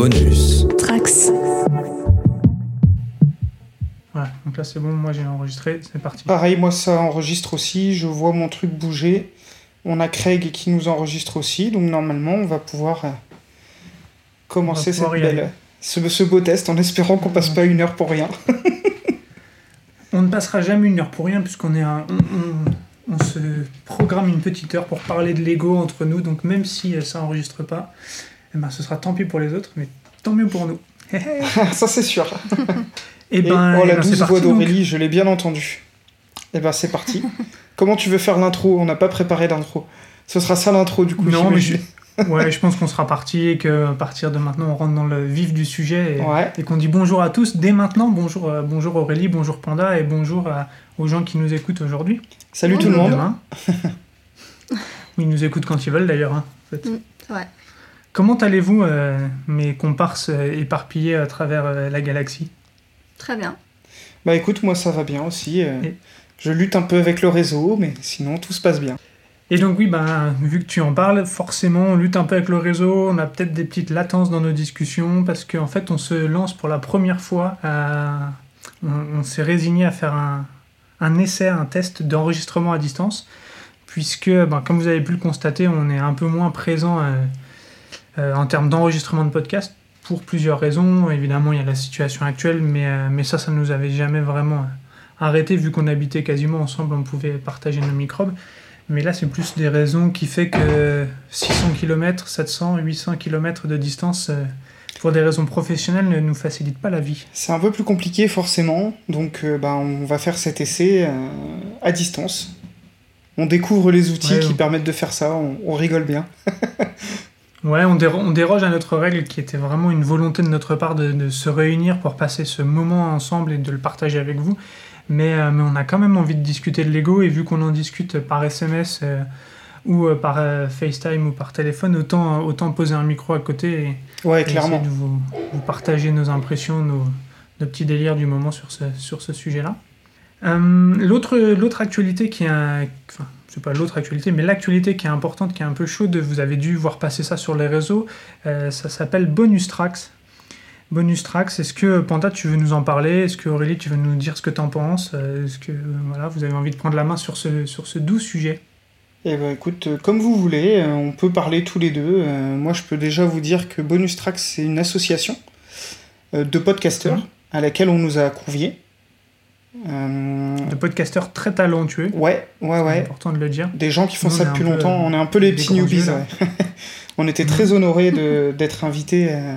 Bonus. Trax. Voilà, donc là c'est bon, moi j'ai enregistré, c'est parti. Pareil, moi ça enregistre aussi, je vois mon truc bouger. On a Craig qui nous enregistre aussi, donc normalement on va pouvoir euh, commencer On va pouvoir cette y aller. belle, ce, ce beau test en espérant qu'on passe pas une heure pour rien. On ne passera jamais une heure pour rien puisqu'on est un. On, on- on se programme une petite heure pour parler de Lego entre nous, donc même si ça enregistre pas, ben, ce sera tant pis pour les autres, mais tant mieux pour nous. Ça c'est sûr. Et Et ben, oh, eh la ben, c'est douce parti, voix d'Aurélie, je l'ai bien entendue. Et ben c'est parti. Comment tu veux faire l'intro? On n'a pas préparé l'intro. Ce sera ça l'intro du coup. Non, mais je, ouais, je pense qu'on sera parti et que à partir de maintenant, on rentre dans le vif du sujet et, Ouais. et qu'on dit bonjour à tous dès maintenant. Bonjour, euh, bonjour Aurélie, bonjour Panda et bonjour à- aux gens qui nous écoutent aujourd'hui. Salut tout le monde. Demain. ils nous écoutent quand ils veulent d'ailleurs. hein, en fait. Mm, ouais. Comment allez-vous, euh, mes comparses euh, éparpillés à travers euh, la galaxie? Très bien. Bah écoute, moi ça va bien aussi. euh, Et- Je lutte un peu avec le réseau, mais sinon tout se passe bien. Et donc oui, ben, vu que tu en parles, forcément, on lutte un peu avec le réseau, on a peut-être des petites latences dans nos discussions, parce qu'en fait, on se lance pour la première fois à... On, on s'est résigné à faire un, un essai, un test d'enregistrement à distance, puisque, ben, comme vous avez pu le constater, on est un peu moins présent euh, en termes d'enregistrement de podcast, pour plusieurs raisons. Évidemment, il y a la situation actuelle, mais, euh, mais ça, ça nous avait jamais vraiment euh, arrêté, vu qu'on habitait quasiment ensemble, on pouvait partager nos microbes. Mais là, c'est plus des raisons qui fait que 600 km, 700, 800 km de distance, euh, pour des raisons professionnelles, ne nous facilite pas la vie. C'est un peu plus compliqué forcément, donc euh, bah, on va faire cet essai euh, à distance. On découvre les outils Ouais, qui ouais. permettent de faire ça, on, on rigole bien. Ouais, on, déro- on déroge à notre règle qui était vraiment une volonté de notre part de, de se réunir pour passer ce moment ensemble et de le partager avec vous. Mais, euh, mais on a quand même envie de discuter de Lego et vu qu'on en discute par SMS euh, ou euh, par FaceTime ou par téléphone, autant, autant poser un micro à côté et, Ouais, et clairement. essayer de vous, vous partager nos impressions, nos, nos petits délires du moment sur ce, sur ce sujet-là. L'autre, l'autre actualité qui est un- enfin, pas l'autre actualité, mais l'actualité qui est importante, qui est un peu chaude, vous avez dû voir passer ça sur les réseaux, euh, ça s'appelle Bonus Tracks. Bonus Tracks, est-ce que Panda, tu veux nous en parler? Est-ce que Aurélie, tu veux nous dire ce que t'en penses? Euh, Est-ce que voilà, vous avez envie de prendre la main sur ce, sur ce doux sujet? Et bah écoute, euh, comme vous voulez, on peut parler tous les deux. Euh, moi je peux déjà vous dire que Bonus Tracks c'est une association de podcasteurs à laquelle on nous a conviés. Euh, De podcasteurs très talentueux, ouais, ouais, c'est ouais. important de le dire. Des gens qui font Nous, ça depuis longtemps, euh, on est un peu les petits newbies. ouais. on était très honorés d'être invités euh,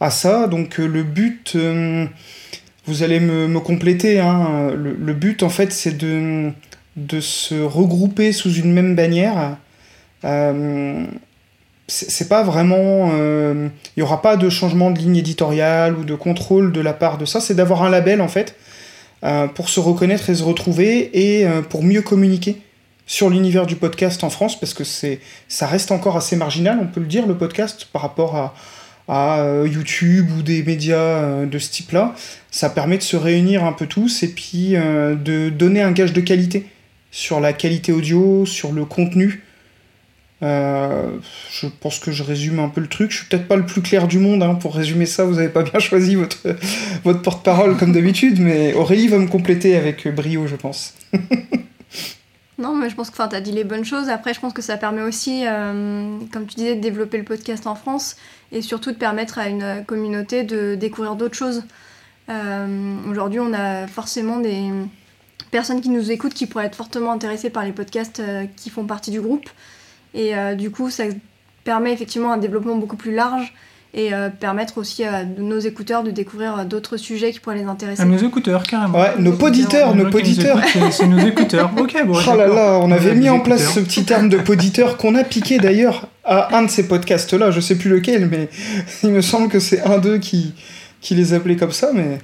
à ça. Donc euh, le but, euh, vous allez me, me compléter, hein, le, le but en fait c'est de, de se regrouper sous une même bannière. Euh, c'est pas vraiment. Il n'y aura pas de changement de ligne éditoriale ou de contrôle de la part de ça, c'est d'avoir un label en fait euh, pour se reconnaître et se retrouver et euh, pour mieux communiquer sur l'univers du podcast en France parce que c'est ça reste encore assez marginal, on peut le dire, le podcast par rapport à, à euh, YouTube ou des médias euh, de ce type-là. Ça permet de se réunir un peu tous et puis euh, de donner un gage de qualité sur la qualité audio, sur le contenu. Euh, je pense que je résume un peu le truc. Je suis peut-être pas le plus clair du monde hein, pour résumer ça. Vous avez pas bien choisi votre, votre porte-parole comme d'habitude, mais Aurélie va me compléter avec brio, je pense. Non, mais je pense que tu as dit les bonnes choses. Après, je pense que ça permet aussi, euh, comme tu disais, de développer le podcast en France et surtout de permettre à une communauté de découvrir d'autres choses. Euh, Aujourd'hui, on a forcément des personnes qui nous écoutent qui pourraient être fortement intéressées par les podcasts qui font partie du groupe. Et euh, du coup, ça permet effectivement un développement beaucoup plus large et euh, permettre aussi à nos écouteurs de découvrir euh, d'autres sujets qui pourraient les intéresser. À nos écouteurs, carrément. Ouais, nos poditeurs, nos poditeurs. c'est- nos écouteurs. Ok, bon. Oh là là, on avait mis en place ce petit terme de poditeur qu'on a piqué d'ailleurs à un de ces podcasts-là. Je sais plus lequel, mais il me semble que c'est un d'eux qui, qui les appelait comme ça. Mais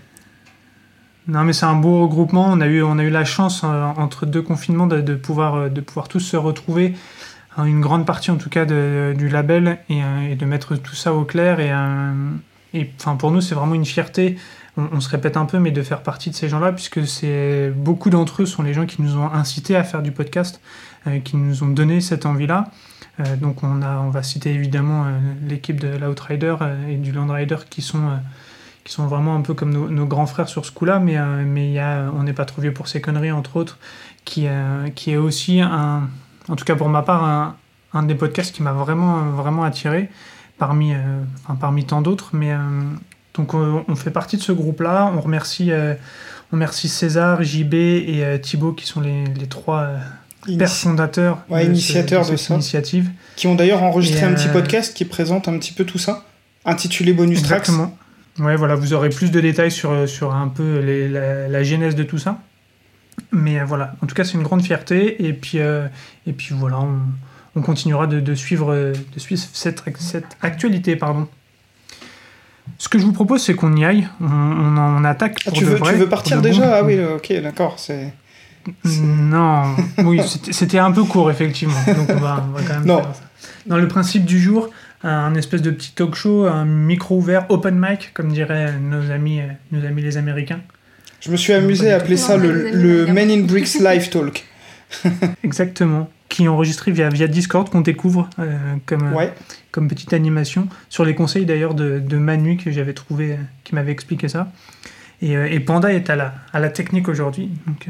Non, mais c'est un beau regroupement. On a eu, on a eu la chance, euh, entre deux confinements, de, de pouvoir, euh, de pouvoir tous se retrouver. Hein, Une grande partie, en tout cas, de- du label et, euh, de mettre tout ça au clair. Et, euh, et enfin, pour nous, c'est vraiment une fierté. On, se répète un peu, mais de faire partie de ces gens-là, puisque beaucoup d'entre eux sont les gens qui nous ont incités à faire du podcast. qui nous ont donné cette envie-là. donc on, a, on va citer évidemment l'équipe de l'Outrider et du Landrider qui sont qui sont vraiment un peu comme nos, grands frères sur ce coup-là, mais, mais y a, on n'est pas trop vieux pour ces conneries, entre autres, qui, qui est aussi un, en tout cas pour ma part, un, un des podcasts qui m'a vraiment, vraiment attiré, parmi, enfin, parmi tant d'autres, mais donc on, fait partie de ce groupe-là. On remercie, euh, on remercie César, JB et euh, Thibaut qui sont les, les trois euh, pères fondateurs, initiateurs de, cette initiative. Qui ont d'ailleurs enregistré un petit podcast qui présente un petit peu tout ça, intitulé Bonus Exactement. Tracks. Ouais, voilà, vous aurez plus de détails sur, sur un peu la, genèse de tout ça. Mais voilà, en tout cas, c'est une grande fierté. Et puis, et puis voilà, on, on continuera de, de, suivre, de suivre cette, cette actualité. Pardon. Ce que je vous propose, c'est qu'on y aille. On, on, attaque ah, tu, veux, tu veux partir déjà? Ah oui, ok, d'accord. C'est. Non, oui, c'était un peu court, effectivement. Donc on va, quand même non. faire ça. Dans le principe du jour, un espèce de petit talk show, un micro ouvert, open mic, comme diraient nos amis, nos amis les Américains. Je me suis amusé à appeler ça le, le Men in Bricks Live Talk. Exactement qui est enregistré via, via Discord, qu'on découvre euh, comme, euh, comme petite animation, sur les conseils d'ailleurs de, de, Manu que j'avais trouvé, euh, qui m'avait expliqué ça. Et, et, Panda est à la, à la technique aujourd'hui. Donc,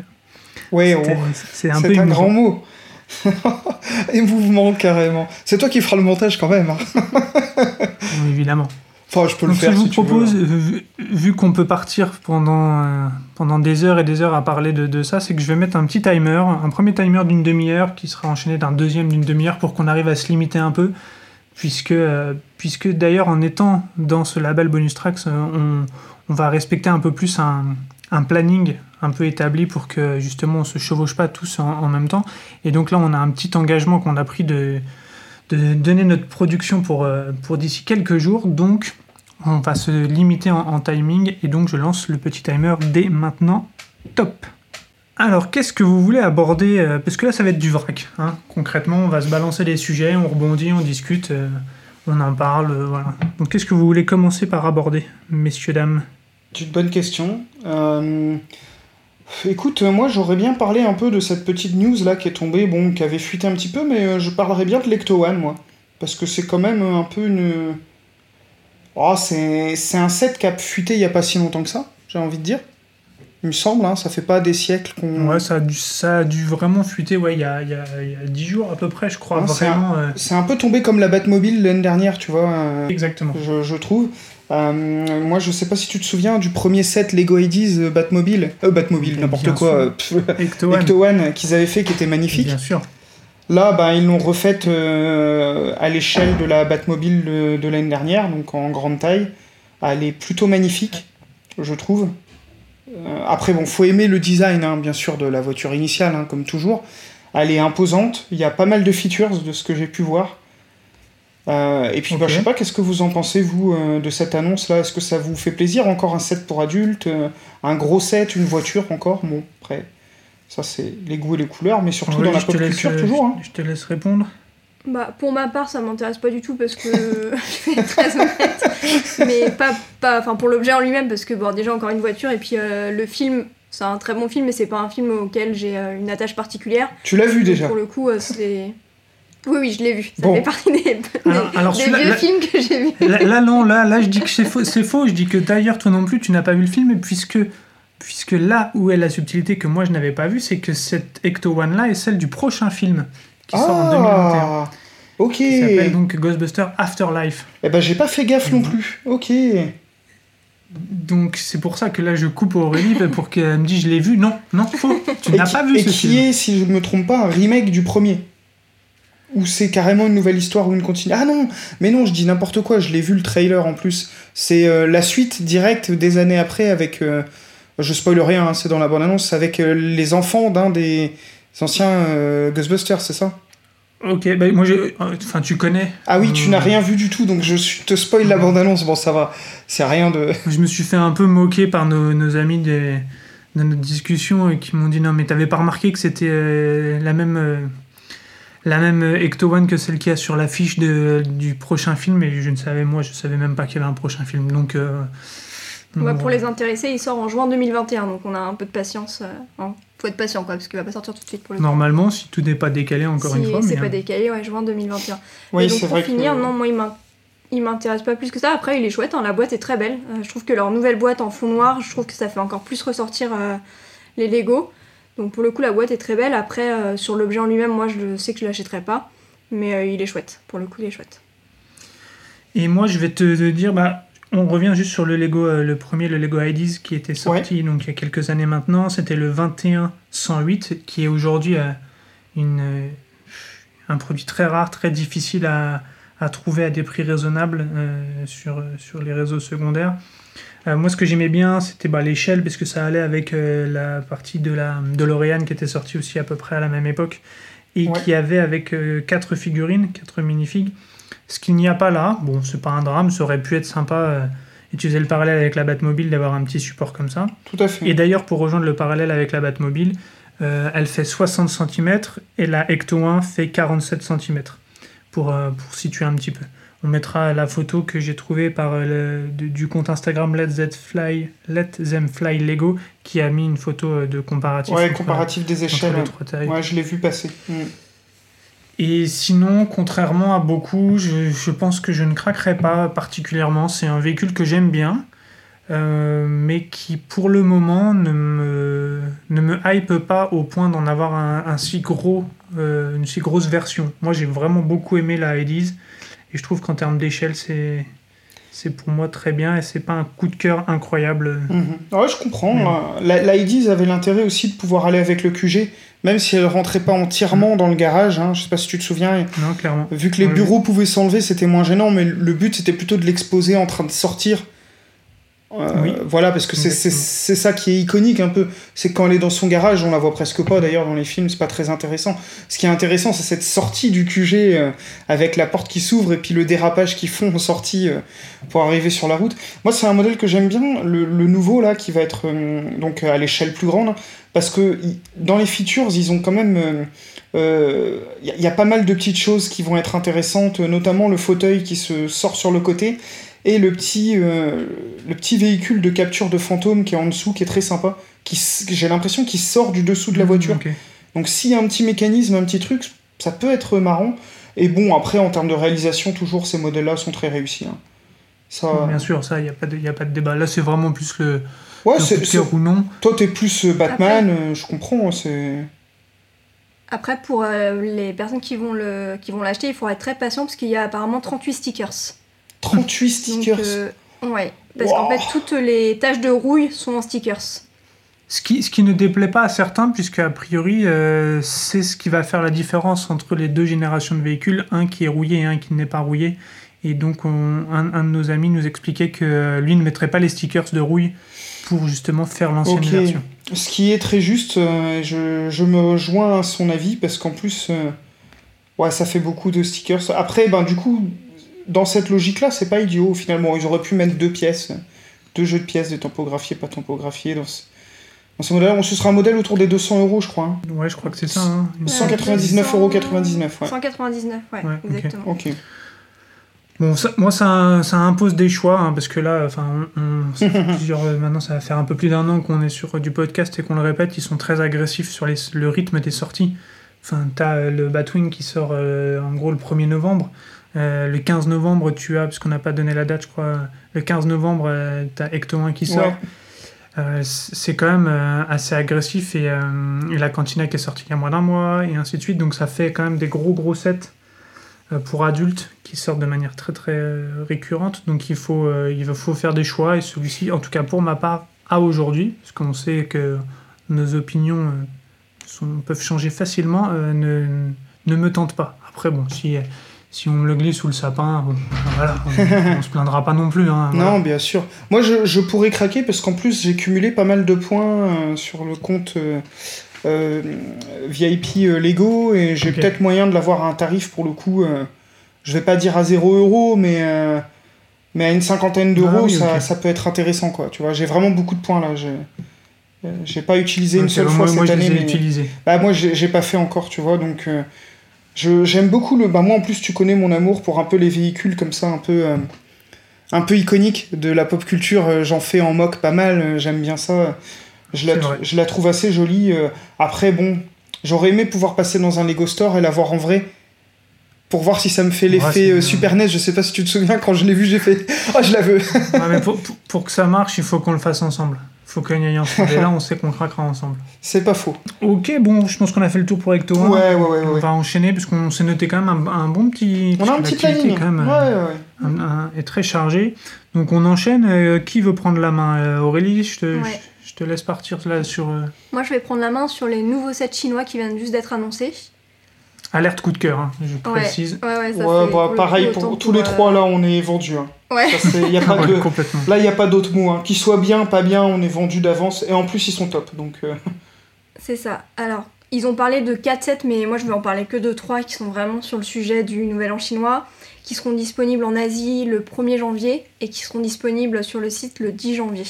ouais, c'est un, peu un grand mot. et mouvement carrément. C'est toi qui feras le montage quand même. Hein. évidemment je peux le faire. je vous propose, vu, qu'on peut partir pendant, euh, pendant des heures et des heures à parler de, de ça, c'est que je vais mettre un petit timer, un premier timer d'une demi-heure qui sera enchaîné d'un deuxième d'une demi-heure pour qu'on arrive à se limiter un peu. Puisque, euh, puisque d'ailleurs, en étant dans ce label Bonus Tracks, euh, on, on, va respecter un peu plus un, un, planning un peu établi pour que justement on se chevauche pas tous en, en même temps. Et donc là, on a un petit engagement qu'on a pris de donner notre production pour, pour d'ici quelques jours. Donc, on va se limiter en, timing et donc je lance le petit timer dès maintenant. Top alors, qu'est-ce que vous voulez aborder euh, Parce que là, ça va être du vrac. Hein. Concrètement, on va se balancer des sujets, on rebondit, on discute, euh, on en parle, euh, voilà. Donc, qu'est-ce que vous voulez commencer par aborder, messieurs, dames? C'est une bonne question. Écoute, moi, j'aurais bien parlé un peu de cette petite news là qui est tombée, bon, qui avait fuité un petit peu, mais je parlerais bien de l'Ecto One, moi. Parce que c'est quand même un peu une Oh, c'est un set qui a fuité il n'y a pas si longtemps que ça, j'ai envie de dire. Il me semble, hein, ça fait pas des siècles qu'on. Ouais, ça a, dû, ça a dû vraiment fuiter ouais, il, y a, il, y a, il y a 10 jours à peu près, je crois. vraiment, euh. c'est un, peu tombé comme la Batmobile l'année dernière, tu vois. Euh, Exactement. Je, je trouve. Euh, moi, je sais pas si tu te souviens du premier set Lego 80 Batmobile. Euh, Batmobile, n'importe quoi. Ecto One qu'ils avaient fait qui était magnifique. Bien sûr. Là, bah, ils l'ont refaite euh, à l'échelle de la Batmobile de, l'année dernière, donc en grande taille. Elle est plutôt magnifique, je trouve. Euh, après, bon, faut aimer le design, hein, bien sûr, de la voiture initiale, hein, comme toujours. Elle est imposante. Il y a pas mal de features de ce que j'ai pu voir. Euh, et puis, bah, je sais pas, qu'est-ce que vous en pensez, vous, de cette annonce-là? Est-ce que ça vous fait plaisir Encore un set pour adultes Un gros set, une voiture encore? Bon, après, ça, c'est les goûts et les couleurs, mais surtout dans la pop culture, toujours. Hein. Je te laisse répondre. Bah, pour ma part, ça m'intéresse pas du tout parce que je vais être très honnête. Mais pas, pas enfin, pour l'objet en lui-même, parce que bon, déjà, encore une voiture, et puis euh, le film, c'est un très bon film, mais c'est pas un film auquel j'ai euh, une attache particulière. Tu l'as vu déjà Pour le coup, euh, c'est. Oui, oui, je l'ai vu. Ça fait partie des, alors, vieux films que j'ai vus. Là, non, là, là, je dis que c'est faux, faux. Je dis que d'ailleurs, toi non plus, tu n'as pas vu le film, puisque Puisque là où est la subtilité que moi je n'avais pas vue, c'est que cette Ecto One là est celle du prochain film qui sort en 2021. Ah, ok. Qui s'appelle donc Ghostbuster Afterlife. Eh ben j'ai pas fait gaffe non plus. Ok. Donc c'est pour ça que là je coupe Aurélie pour qu'elle me dise je l'ai vu. Non, non, faux. Tu n'as pas vu et qui est, si je ne me trompe pas, un remake du premier ou c'est carrément une nouvelle histoire ou une continuité. Ah non, mais non, je dis n'importe quoi, je l'ai vu le trailer en plus. C'est euh, la suite directe des années après avec euh, je spoil rien, hein, c'est dans la bonne annonce, avec euh, les enfants d'un des anciens Ghostbusters, c'est ça? Ok, bah moi, enfin, tu connais. Ah oui, tu n'as rien vu du tout, donc je te spoil la bande annonce. Bon, ça va, c'est rien de. Je me suis fait un peu moquer par nos, amis des, de notre discussion et qui m'ont dit non, mais t'avais pas remarqué que c'était la même. La même Ecto One que celle qui a sur l'affiche du prochain film et je ne savais moi je savais même pas qu'il y avait un prochain film donc Ouais, pour les intéresser, il sort en juin 2021, donc on a un peu de patience. euh, hein. Faut être patient, quoi, parce qu'il va pas sortir tout de suite pour le coup. Normalement, si tout n'est pas décalé encore Si une fois. c'est mais, pas euh, décalé, ouais, juin 2021. Oui, et donc c'est pour finir, que... non, moi il m'in- il m'intéresse pas plus que ça. Après, il est chouette, hein, la boîte est très belle. Euh, je trouve que leur nouvelle boîte en fond noir, je trouve que ça fait encore plus ressortir euh, les Lego. Donc pour le coup, la boîte est très belle. Après, euh, sur l'objet en lui-même, moi je sais que je l'achèterai pas. Mais euh, il est chouette. Pour le coup, il est chouette. Et moi, je vais te, te dire, bah, on revient juste sur le Lego, euh, le premier, le Lego IDs, qui était sorti donc il y a quelques années maintenant. C'était le 2108, qui est aujourd'hui euh, une, euh, un produit très rare, très difficile à, à trouver à des prix raisonnables euh, sur, sur les réseaux secondaires. Euh, moi, ce que j'aimais bien, c'était bah, l'échelle, parce que ça allait avec euh, la partie de la DeLorean qui était sortie aussi à peu près à la même époque, et Ouais. qui avait avec quatre figurines, quatre minifigs. Ce qu'il n'y a pas là, bon, c'est pas un drame, ça aurait pu être sympa. euh, utiliser le parallèle avec la Batmobile, d'avoir un petit support comme ça. Tout à fait. Et d'ailleurs, pour rejoindre le parallèle avec la Batmobile, euh, elle fait 60 cm et la Ecto 1 fait 47 cm, pour, euh, pour situer un petit peu. On mettra la photo que j'ai trouvée par euh, le- du, compte Instagram Let Them Fly, Let Them Fly Lego, qui a mis une photo euh, de comparatif. Ouais, entre- comparatif des échelles. tailles. Ouais, je l'ai vu passer. Mm. Et sinon, contrairement à beaucoup, je, je pense que je ne craquerai pas particulièrement. C'est un véhicule que j'aime bien, euh, mais qui pour le moment ne me, ne me hype pas au point d'en avoir un, un si gros, euh, une si grosse version. Moi, j'ai vraiment beaucoup aimé la Hades, et je trouve qu'en termes d'échelle, c'est c'est pour moi très bien, et c'est pas un coup de cœur incroyable. Mhm. Ouais, je comprends. La, la IDs avait l'intérêt aussi de pouvoir aller avec le QG, même si elle rentrait pas entièrement dans le garage. Hein. Je sais pas si tu te souviens. Non, clairement. Vu que les Ouais, bureaux pouvaient s'enlever, c'était moins gênant, mais le but c'était plutôt de l'exposer en train de sortir. Euh, Oui. Voilà, parce que c'est- ça qui est iconique un peu. C'est quand elle est dans son garage, on la voit presque pas d'ailleurs dans les films, c'est pas très intéressant. Ce qui est intéressant, c'est cette sortie du QG euh, avec la porte qui s'ouvre et puis le dérapage qu'ils font en sortie euh, pour arriver sur la route. Moi, c'est un modèle que j'aime bien, le, le nouveau là, qui va être donc à l'échelle plus grande, parce que dans les features, ils ont quand même. Il y a pas mal de petites choses qui vont être intéressantes, notamment le fauteuil qui se sort sur le côté et le petit, euh, le petit véhicule de capture de fantôme qui est en dessous, qui est très sympa, qui j'ai l'impression qu'il sort du dessous de la voiture. Ok. Donc s'il y a un petit mécanisme, un petit truc, ça peut être marrant. Et bon, après, en termes de réalisation, toujours ces modèles-là sont très réussis. hein. Ça... Bien sûr, ça, il n'y a, pas de- y a pas de débat. Là, c'est vraiment plus le, Ouais, c'est, ou non. toi, t'es plus euh, Batman, euh, je comprends. C'est... Après, pour euh, les personnes qui vont le- qui vont l'acheter, il faudra être très patient parce qu'il y a apparemment 38 stickers. 38 Donc, stickers. euh, ouais. Parce Wow. qu'en fait, toutes les taches de rouille sont en stickers. Ce qui, ce qui ne déplaît pas à certains, puisque a priori, euh, c'est ce qui va faire la différence entre les deux générations de véhicules, un qui est rouillé et un qui n'est pas rouillé. Et donc, on- un, un de nos amis nous expliquait que euh, lui ne mettrait pas les stickers de rouille pour justement faire l'ancienne version. Ce qui est très juste, euh, je, je me rejoins à son avis parce qu'en plus, euh, ouais, ça fait beaucoup de stickers. Après, ben du coup, dans cette logique-là, c'est pas idiot finalement. Ils auraient pu mettre deux pièces, deux jeux de pièces, des tampographiés, pas tampographiés. Dans ce, dans ce modèle, ce sera un modèle autour des 200 euros, je crois. hein. Ouais, je crois que c'est ça. hein. Semble. 199,99 euros, 99, ouais. 199, ouais, Ouais, ok. exactement. Ok. Bon, ça- moi, ça, ça impose des choix, hein, parce que là, enfin, on, on- ça fait plusieurs, euh, maintenant, ça va faire un peu plus d'un an qu'on est sur euh, du podcast et qu'on le répète, ils sont très agressifs sur les- le rythme des sorties. Enfin, t'as euh, le Batwing qui sort euh, en gros le 1er novembre. Euh, le 15 novembre, tu as, puisqu'on n'a pas donné la date, je crois, le 15 novembre, euh, t'as Ecto 1 qui sort. Ouais. Euh, c'est quand même euh, assez agressif et, et la cantina qui est sortie il y a moins d'un mois et ainsi de suite. Donc ça fait quand même des gros gros sets pour adultes qui sortent de manière très très récurrente. Donc il faut, il faut faire des choix et celui-ci, en tout cas pour ma part, à aujourd'hui, parce qu'on sait que nos opinions sont- peuvent changer facilement, ne, ne me tente pas. Après bon, si, si on me le glisse sous le sapin, bon, voilà, on, on se plaindra pas non plus. hein, voilà. Non, bien sûr. Moi, je, je pourrais craquer parce qu'en plus, j'ai cumulé pas mal de points euh, sur le compte euh, euh, VIP euh, Lego et j'ai peut-être moyen de l'avoir à un tarif pour le coup. je vais pas dire à 0 euros, mais, mais à une cinquantaine d'euros, Ah oui, ça, ça peut être intéressant. quoi. Tu vois, j'ai vraiment beaucoup de points là. J'ai euh, j'ai pas utilisé une seule moi, fois moi, cette je les année. ai mais- utilisés. bah moi j'ai pas fait encore, tu vois, donc je- j'aime beaucoup le... Bah moi en plus tu connais mon amour pour un peu les véhicules comme ça, un peu... euh, un peu iconique de la pop culture. Euh, J'en fais en moque pas mal, euh, j'aime bien ça. Je la, je la trouve assez jolie. euh. Après, bon, j'aurais aimé pouvoir passer dans un Lego Store et la voir en vrai. Pour voir si ça me fait l'effet. Super NES. Je sais pas si tu te souviens, quand je l'ai vu, j'ai fait Oh, je la veux Ouais, mais pour, pour- pour que ça marche, il faut qu'on le fasse ensemble. Il faut qu'on y aille ensemble. Et là, on sait qu'on craquera ensemble. C'est pas faux. Ok, bon, je pense qu'on a fait le tour pour Ecto 1. Ouais, ouais, ouais. On ouais. va enchaîner parce qu'on s'est noté quand même un, un bon petit. On a un petit planning. quand même Ouais, euh, ouais. un- un- est très chargée. Donc on enchaîne. Euh, qui veut prendre la main? Euh, Aurélie, je te, Ouais. je, je te laisse partir là sur euh, Moi, je vais prendre la main sur les nouveaux sets chinois qui viennent juste d'être annoncés. Alerte coup de cœur. hein, je Ouais, précise. ouais, ouais, ça Ouais, c'est bah, pareil, pour, tous les euh, trois, là, on est vendus. Hein. Ouais, Ça, c'est- y a pas Ouais, de... complètement. Là, il n'y a pas d'autre mot. Hein. Qu'ils soient bien, pas bien, on est vendu d'avance. Et en plus, ils sont top. Donc, euh, c'est ça. Alors, ils ont parlé de 4 sets, mais moi je vais en parler que de 3 qui sont vraiment sur le sujet du Nouvel An chinois, qui seront disponibles en Asie le 1er janvier et qui seront disponibles sur le site le 10 janvier.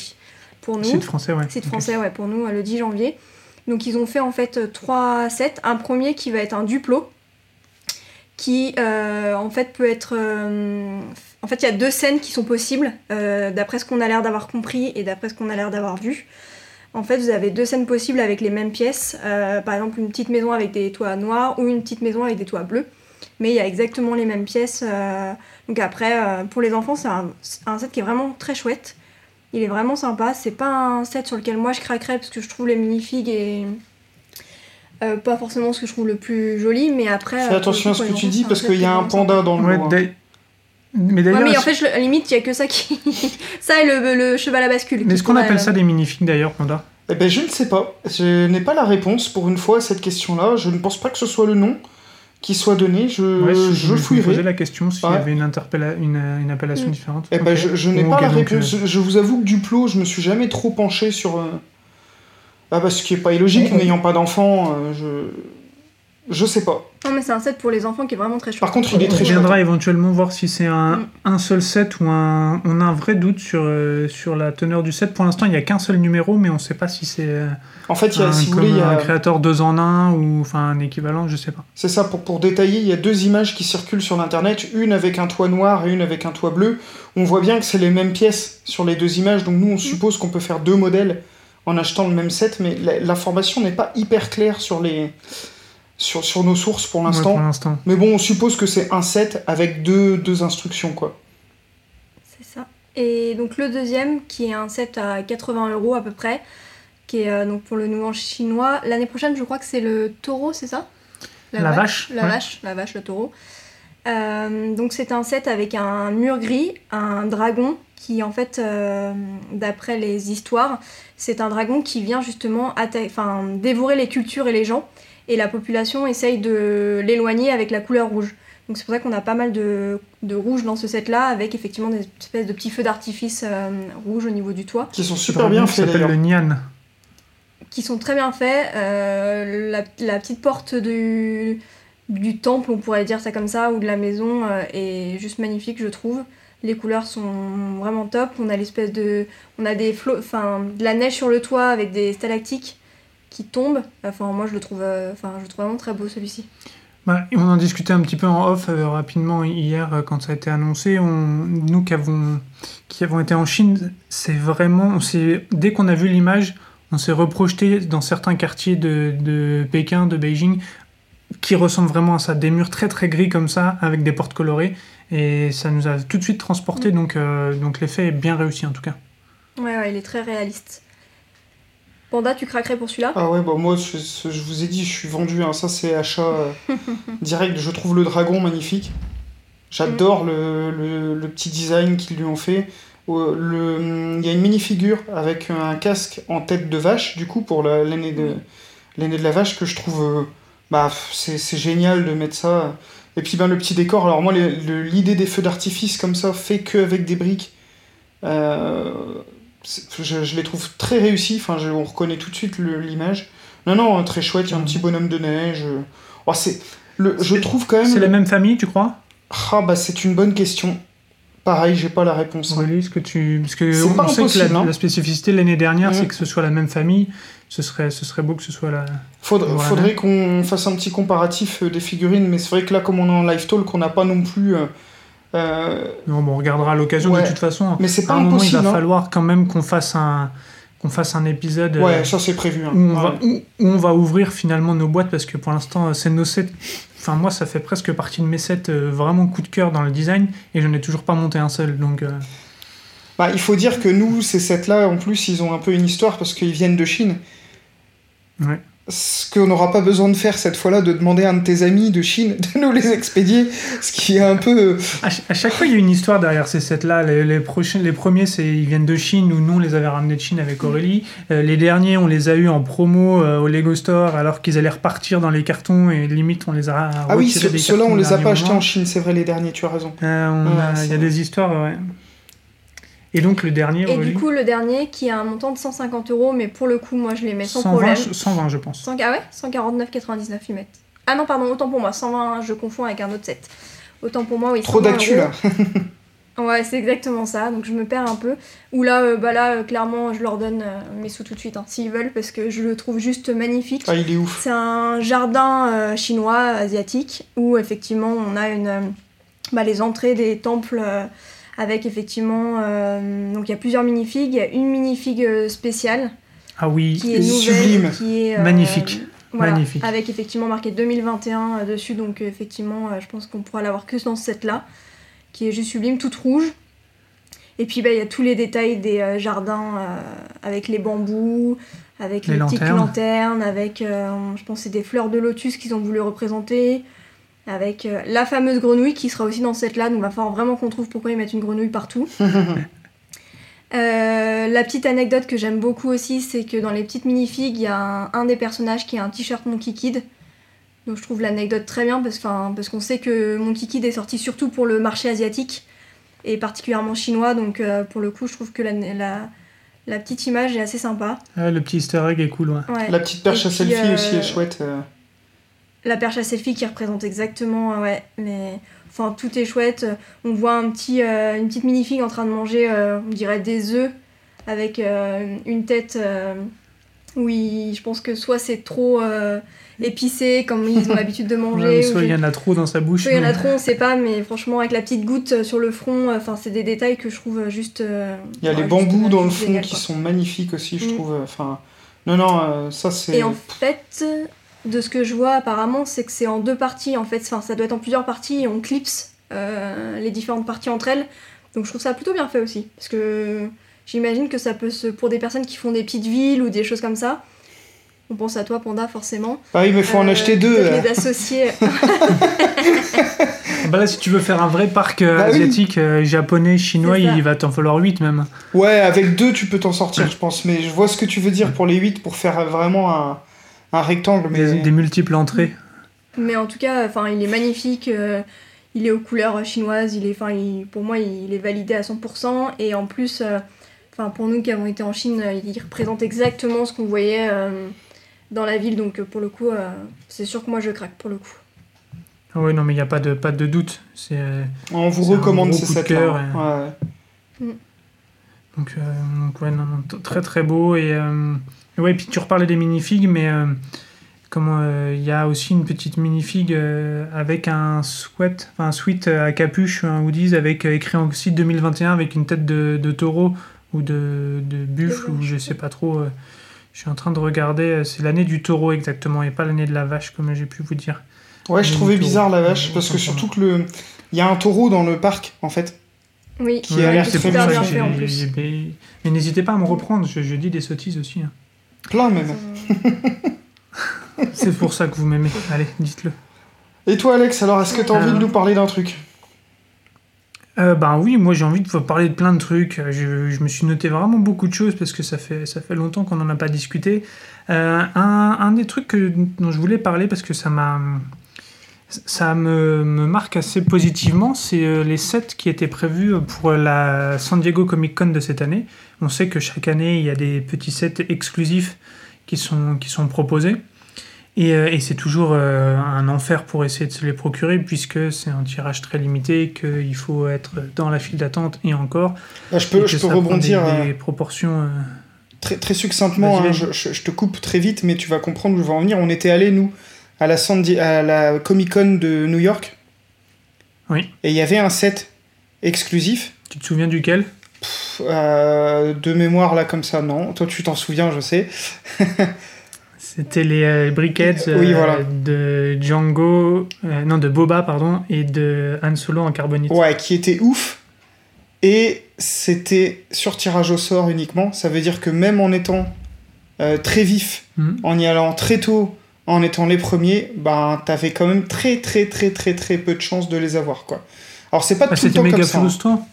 Pour nous. Site français, ouais. Site français, ouais, pour nous, euh, le 10 janvier. Donc ils ont fait en fait euh, trois sets. Un premier qui va être un duplo, qui euh, en fait peut être... euh, En fait, il y a deux scènes qui sont possibles, d'après ce qu'on a l'air d'avoir compris et d'après ce qu'on a l'air d'avoir vu. En fait, vous avez deux scènes possibles avec les mêmes pièces. Par exemple, une petite maison avec des toits noirs ou une petite maison avec des toits bleus. Mais il y a exactement les mêmes pièces. Donc après, pour les enfants, c'est un set qui est vraiment très chouette. Il est vraiment sympa. C'est pas un set sur lequel moi je craquerais parce que je trouve les minifigs et euh, pas forcément ce que je trouve le plus joli, mais après. fais euh, attention à ce que tu dis parce qu'il y a un panda dans le Ouais, hein. d'ailleurs- mais Ouais, d'ailleurs, mais en fait, je- à la limite, il y a que ça qui. ça et le, le cheval à bascule. mais est-ce qu'on appelle euh, ça des minifigs d'ailleurs, Panda Eh ben, je ne sais pas. Je n'ai pas la réponse pour une fois à cette question-là. Je ne pense pas que ce soit le nom qui soit donné. Je, Ouais, je, je fouillerai. la question s'il y Ouais. avait une, interpella- une, une appellation Mm. différente. Eh ben, je, je n'ai pas ok, la réponse. Je vous avoue que Duplo, je me suis jamais trop penché sur. euh, Ah, bah, ce qui est pas illogique, Ouais. n'ayant pas d'enfant, euh, je. Je sais pas. Non, mais c'est un set pour les enfants qui est vraiment très chouette. Par contre, il est On très reviendra éventuellement voir si c'est un, Mm. un seul set ou un. On a un vrai doute sur, euh, sur la teneur du set. Pour l'instant, il n'y a qu'un seul numéro, mais on ne sait pas si c'est euh, En fait, il y a, un, si vous voulez, il y un a. créateur deux en un ou enfin un équivalent, je sais pas. C'est ça, pour, pour détailler, il y a deux images qui circulent sur l'internet, une avec un toit noir et une avec un toit bleu. On voit bien que c'est les mêmes pièces sur les deux images, donc nous on suppose qu'on peut faire deux modèles en achetant le même set, mais la- l'information n'est pas hyper claire sur, les, sur, sur nos sources pour l'instant. mais bon, on suppose que c'est un set avec deux, deux instructions, quoi. C'est ça. Et donc le deuxième, qui est un set à 80 euros à peu près, qui est euh, donc pour le nouveau an chinois. L'année prochaine, je crois que c'est le taureau, c'est ça? La vache, La ouais. vache, la vache, le taureau. Euh, donc c'est un set avec un mur gris, un dragon qui en fait, euh, d'après les histoires, c'est un dragon qui vient justement atta- enfin, dévorer les cultures et les gens, et la population essaye de l'éloigner avec la couleur rouge. Donc c'est pour ça qu'on a pas mal de, de rouge dans ce set-là, avec effectivement des espèces de petits feux d'artifice euh, rouges au niveau du toit, Qui sont super bien faits s'appelle le Nian. qui sont très bien faits. Euh, la, la petite porte du, du temple, on pourrait dire ça comme ça, ou de la maison, euh, est juste magnifique, je trouve. Les couleurs sont vraiment top. On a l'espèce de, on a des enfin de la neige sur le toit avec des stalactiques qui tombent. Enfin moi je le trouve, euh, enfin je le trouve vraiment très beau celui-ci. Bah, on en discutait un petit peu en off euh, rapidement hier euh, quand ça a été annoncé. On, nous qui avons, qui avons été en Chine, c'est vraiment, on dès qu'on a vu l'image, on s'est reprojeté dans certains quartiers de, de Pékin, de Beijing, qui ressemblent vraiment à ça, des murs très très gris comme ça, avec des portes colorées, et ça nous a tout de suite transporté. Donc, euh, donc l'effet est bien réussi en tout cas. Ouais ouais, il est très réaliste. Panda, tu craquerais pour celui-là? Ah ouais, bah moi, je, je vous ai dit, je suis vendu, hein. ça c'est achat euh, direct. Je trouve le dragon magnifique. J'adore le, le- le petit design qu'ils lui ont fait. Euh, Il y a une mini-figure avec un casque en tête de vache, du coup, pour la- l'aîné de, l'aîné de la vache, que je trouve... euh, bah, c'est génial de mettre ça. Et puis ben, le petit décor, alors moi, l'idée des feux d'artifice comme ça, fait qu'avec des briques, euh, je, je les trouve très réussis. Enfin, je- on reconnaît tout de suite l'image. Non, non, très chouette. Il y a un petit bonhomme de neige. Oh, c'est, le, je trouve quand même. C'est la même famille, tu crois? Ah, bah, c'est une bonne question. Pareil, j'ai pas la réponse. hein. Aurélie, est-ce que tu... Parce que on pas sait que la, hein. la spécificité de l'année dernière, Mhm. c'est que ce soit la même famille. Ce serait, ce serait beau que ce soit la... Faudrait, Voilà. faudrait qu'on fasse un petit comparatif euh, des figurines, mais c'est vrai que là, comme on est en live talk, on n'a pas non plus euh, Euh, Non, bon, on regardera à l'occasion Ouais. de toute façon. mais c'est À pas un moment, il impossible. va hein. falloir quand même qu'on fasse un, qu'on fasse un épisode euh, Ouais, ça c'est prévu. hein. où, on Ouais. va, où- où on va ouvrir finalement nos boîtes parce que pour l'instant, euh, c'est nos sets. Enfin, moi, ça fait presque partie de mes sets euh, vraiment coup de cœur dans le design et je n'ai toujours pas monté un seul. Donc, euh, Bah, il faut dire que nous, ces sets-là, en plus, ils ont un peu une histoire parce qu'ils viennent de Chine. Ouais. Ce qu'on n'aura pas besoin de faire cette fois-là, de demander à un de tes amis de Chine de nous les expédier, ce qui est un peu. à, ch- à chaque fois, il y a une histoire derrière ces sets-là. Les, les, premiers, c'est, ils viennent de Chine ou nous, on les avait ramenés de Chine avec Aurélie. Euh, les derniers, on les a eu en promo euh, au Lego Store alors qu'ils allaient repartir dans les cartons et limite, on les a Ah oui, ceux-là, on les a pas achetés en Chine, c'est vrai, les derniers, tu as raison. Euh, Ouais, Il y a des histoires, ouais. Et donc le dernier, Et du coup, le dernier qui a un montant de 150 euros, mais pour le coup, moi je les mets sans 120, problème. je- 120, je pense. 100, ah ouais? 149,99 ils mettent. Ah non, pardon, autant pour moi, 120, je confonds avec un autre set. Autant pour moi, oui. Trop 120 d'actu là. Ouais, c'est exactement ça, donc je me perds un peu. Ou là, euh, bah là, euh, clairement, je leur donne euh, mes sous tout de suite, hein, s'ils veulent, parce que je le trouve juste magnifique. Ah, il est ouf. C'est un jardin euh, chinois, asiatique, où effectivement on a une, euh, bah, les entrées des temples euh, avec effectivement. euh, donc il y a plusieurs minifigs. Il y a une minifig euh, spéciale Ah oui, qui est nouvelle. sublime. Qui est, euh, Magnifique. voilà, Magnifique. Avec effectivement marqué 2021 euh, dessus, donc effectivement je pense qu'on pourra l'avoir que dans ce set là, qui est juste sublime, toute rouge. Et puis bah, il y a tous les détails des jardins euh, avec les bambous, avec Les les, petites lanternes. avec euh, je pense que c'est des fleurs de lotus qu'ils ont voulu représenter, avec euh, la fameuse grenouille qui sera aussi dans ce set là, donc il va falloir vraiment qu'on trouve pourquoi ils mettent une grenouille partout. Euh, la petite anecdote que j'aime beaucoup aussi, c'est que dans les petites minifigs, il y a un, un des personnages qui a un t-shirt Monkey Kid. Donc je trouve l'anecdote très bien parce, parce qu'on sait que Monkey Kid est sorti surtout pour le marché asiatique et particulièrement chinois. Donc euh, pour le coup, je trouve que la, la, la petite image est assez sympa. Ah, le petit easter egg est cool, ouais. Ouais. La petite perche Et à puis, selfie euh, aussi est chouette. Euh. La perche à selfie qui représente exactement, euh, ouais, les... Enfin, tout est chouette. On voit un petit, euh, une petite minifig en train de manger, euh, on dirait des œufs, avec euh, une tête euh, où il- je pense que soit c'est trop euh, épicé, comme ils ont l'habitude de Ouais, manger, ou ou soit il y en a trop dans sa bouche. soit il y en a trop, on sait pas, mais franchement, avec la petite goutte euh, sur le front, euh, enfin, c'est des détails que je trouve juste. euh, Il y a ouais, les bambous euh, dans le fond génial, qui sont magnifiques aussi, je Mm. trouve. Enfin, non, non, euh, ça c'est. Et en fait, de ce que je vois apparemment, c'est que c'est en deux parties en fait. Enfin, ça doit être en plusieurs parties et on clipse euh, les différentes parties entre elles. Donc je trouve ça plutôt bien fait aussi. Parce que j'imagine que ça peut se. Pour des personnes qui font des petites villes ou des choses comme ça. On pense à toi, Panda, forcément. Ah oui, mais faut en Euh, acheter deux. euh. les associer. Ah Bah là, si tu veux faire un vrai parc euh, Bah oui. asiatique, euh, japonais, chinois, il va t'en falloir 8 même. Ouais, avec deux, tu peux t'en sortir, je pense. Mais je vois ce que tu veux dire pour les 8 pour faire vraiment un, un rectangle. Mais... Des, des multiples entrées. Mais en tout cas, enfin, il est magnifique. euh, il est aux couleurs chinoises. Il est, enfin, il- pour moi, il est validé à 100%. Et en plus, euh, enfin, pour nous qui avons été en Chine, euh, il représente exactement ce qu'on voyait euh, dans la ville. Donc, pour le coup, euh, c'est sûr que moi, je craque pour le coup. Ah ouais, non, mais il n'y a pas de, pas de doute. C'est, On vous recommande ces coup de sets cœur, là. Ouais. donc, euh, donc ouais, non, non, très très beau. Et ouais, puis tu reparlais des minifigs, mais euh, comment euh, il y a aussi une petite minifig euh, avec un sweat, enfin un sweat à capuche, un hoodies avec euh, écrit aussi 2021 avec une tête de, de taureau ou de, de buffle ou je sais pas trop. euh, je suis en train de regarder, c'est l'année du taureau exactement et pas l'année de la vache comme j'ai pu vous dire. Ouais, je trouvais bizarre la vache, Ouais, parce que surtout que le. Il y a un taureau dans le parc, en fait. Oui, Qui a l'air c'est très super bien fait, en plus. Mais, mais n'hésitez pas à me reprendre, je, je dis des sottises aussi. hein. Plein même. C'est pour ça que vous m'aimez. Allez, dites-le. Et toi, Alex, alors, est-ce que t'as envie Euh. de nous parler d'un truc? Euh, ben oui, moi j'ai envie de vous parler de plein de trucs. Je, je me suis noté vraiment beaucoup de choses parce que ça fait, ça fait longtemps qu'on n'en a pas discuté. Euh, un, un des trucs que- dont je voulais parler parce que ça m'a. Ça me, me marque assez positivement, c'est euh, les sets qui étaient prévus pour la San Diego Comic Con de cette année. On sait que chaque année, il y a des petits sets exclusifs qui sont, qui sont proposés. Et, euh, et c'est toujours euh, un enfer pour essayer de se les procurer puisque c'est un tirage très limité, qu'il faut être dans la file d'attente et encore. Bah, Je peux, je rebondir Des, des proportions. très, très succinctement. Hein, je- je te coupe très vite, mais tu vas comprendre où je veux en venir. On était allés, nous, à la, à la Comic Con de New York. Oui. Et il y avait un set exclusif. Tu te souviens duquel? Pff, euh, De mémoire, là, comme ça, non. Toi, tu t'en souviens, je sais. C'était les euh, Oui, euh, voilà. de Django, euh, non de Boba pardon, et de Han Solo en carbonite. Ouais, qui était ouf. Et c'était sur tirage au sort uniquement. Ça veut dire que même en étant très vif, Mhm. en y allant très tôt, en étant les premiers, ben t'avais quand même très très très très très peu de chances de les avoir quoi. Alors c'est pas Bah, tout le c'était temps méga comme ça. hein. frustrant.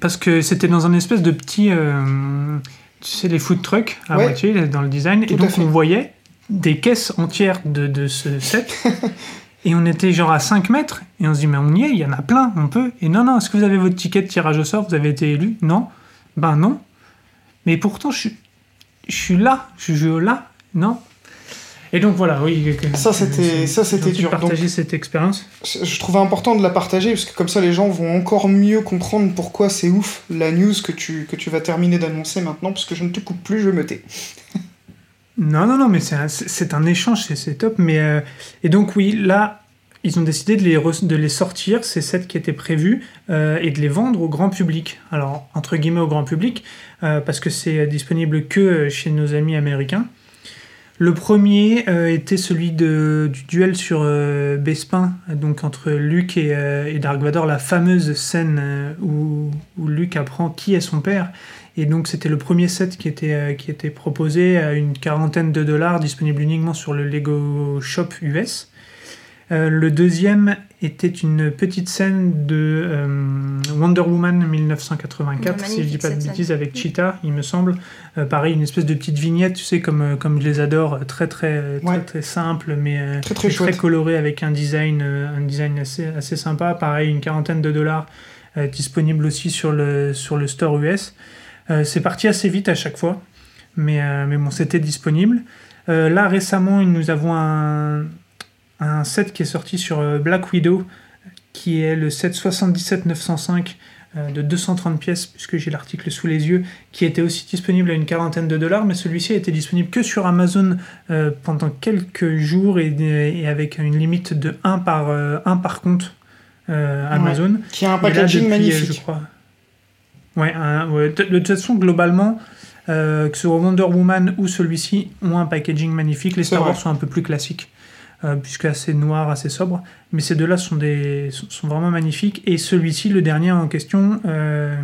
Parce que c'était dans un espèce de petit. euh, tu sais, les food trucks à Ouais. moitié dans le design. Tout et donc on voyait des caisses entières de, de ce set. et on était genre à 5 mètres. Et on se dit, mais on y est, il y en a plein, on peut. Et non, non, est-ce que vous avez votre ticket de tirage au sort? Vous avez été élu? Non. Ben non. Mais pourtant, je suis, je suis là. Je joue là. Non. Et donc voilà, oui. Ça, c'était- ça, c'était dur. partager cette expérience. Je trouvais important de la partager parce que comme ça les gens vont encore mieux comprendre pourquoi c'est ouf la news que tu, que tu vas terminer d'annoncer maintenant parce que je ne te coupe plus, je me tais. Non, non, non, mais c'est un, c'est- c'est un échange, c'est- top. Mais, euh, et donc, oui, là, ils ont décidé de les, de les sortir, ces sets qui étaient prévus, euh, et de les vendre au grand public. Alors, entre guillemets, au grand public, euh, parce que c'est disponible que chez nos amis américains. Le premier euh, était celui du duel sur euh, Bespin, donc entre Luke et, euh, et Dark Vador, la fameuse scène où, où Luke apprend qui est son père. Et donc c'était le premier set qui était, qui était proposé à une quarantaine de dollars, disponible uniquement sur le Lego Shop US. Euh, le deuxième était une petite scène de euh, Wonder Woman 1984, Ouais, si je dis pas de bêtises, scène. avec Cheetah, il me semble. Euh, pareil, une espèce de petite vignette, tu sais, comme, comme je les adore, très très, très, Ouais. très simple, mais Très, coloré avec un design, euh, un design assez, assez sympa. Pareil, une quarantaine de dollars, euh, disponible aussi sur le, sur le store US. Euh, c'est parti assez vite à chaque fois, mais, euh, mais bon, c'était disponible. Euh, là, récemment, nous avons un, un set qui est sorti sur euh, Black Widow, qui est le set 77-905 euh, de 230 pièces, puisque j'ai l'article sous les yeux, qui était aussi disponible à une quarantaine de dollars, mais celui-ci a été disponible que sur Amazon euh, pendant quelques jours et, et avec une limite de 1 par, euh, un par compte euh, Amazon. Qui a un là, packaging depuis, magnifique. je crois. Ouais, un- ouais, toute façon, globalement, que ce soit Wonder Woman ou celui-ci, ont un packaging magnifique. Les Star. Wars sont un peu plus classiques, euh, puisque assez noir, assez sobre. Mais ces deux-là sont, des, vraiment magnifiques. Et celui-ci, le dernier en question, euh,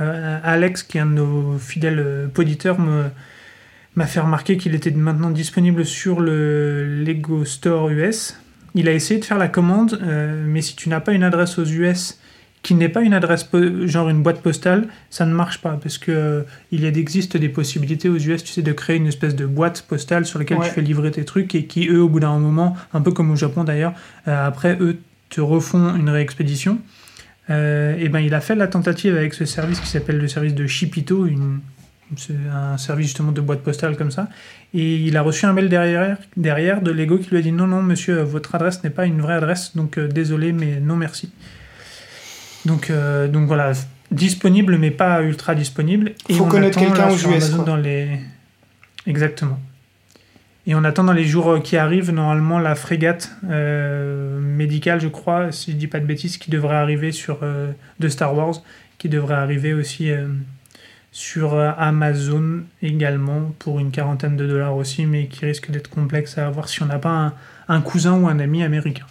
euh, Alex, qui est un de nos fidèles poditeurs, m'a fait remarquer qu'il était maintenant disponible sur le Lego Store US. Il a essayé de faire la commande, mais si tu n'as pas une adresse aux US qui n'est pas une adresse genre une boîte postale, ça ne marche pas parce que euh, il y a existe des possibilités aux US, tu sais, de créer une espèce de boîte postale sur laquelle Ouais. tu fais livrer tes trucs et qui eux, au bout d'un moment, un peu comme au Japon d'ailleurs, euh, après eux te refont une réexpédition. Euh, et ben il a fait la tentative avec ce service qui s'appelle le service de Shipito, une, un service justement de boîte postale comme ça. Et il a reçu un mail derrière, derrière de Lego qui lui a dit non, non, monsieur, votre adresse n'est pas une vraie adresse, donc désolé, mais non merci. Donc, euh, donc voilà, disponible, mais pas ultra disponible. Et Faut on connaître quelqu'un aux US, quoi. dans les. Exactement. Et on attend dans les jours euh, qui arrivent, normalement, la frégate euh, médicale, je crois, si je dis pas de bêtises, qui devrait arriver sur euh, de Star Wars, qui devrait arriver aussi euh, sur Amazon également pour une quarantaine de dollars aussi, mais qui risque d'être complexe à avoir si on n'a pas un, un cousin ou un ami américain.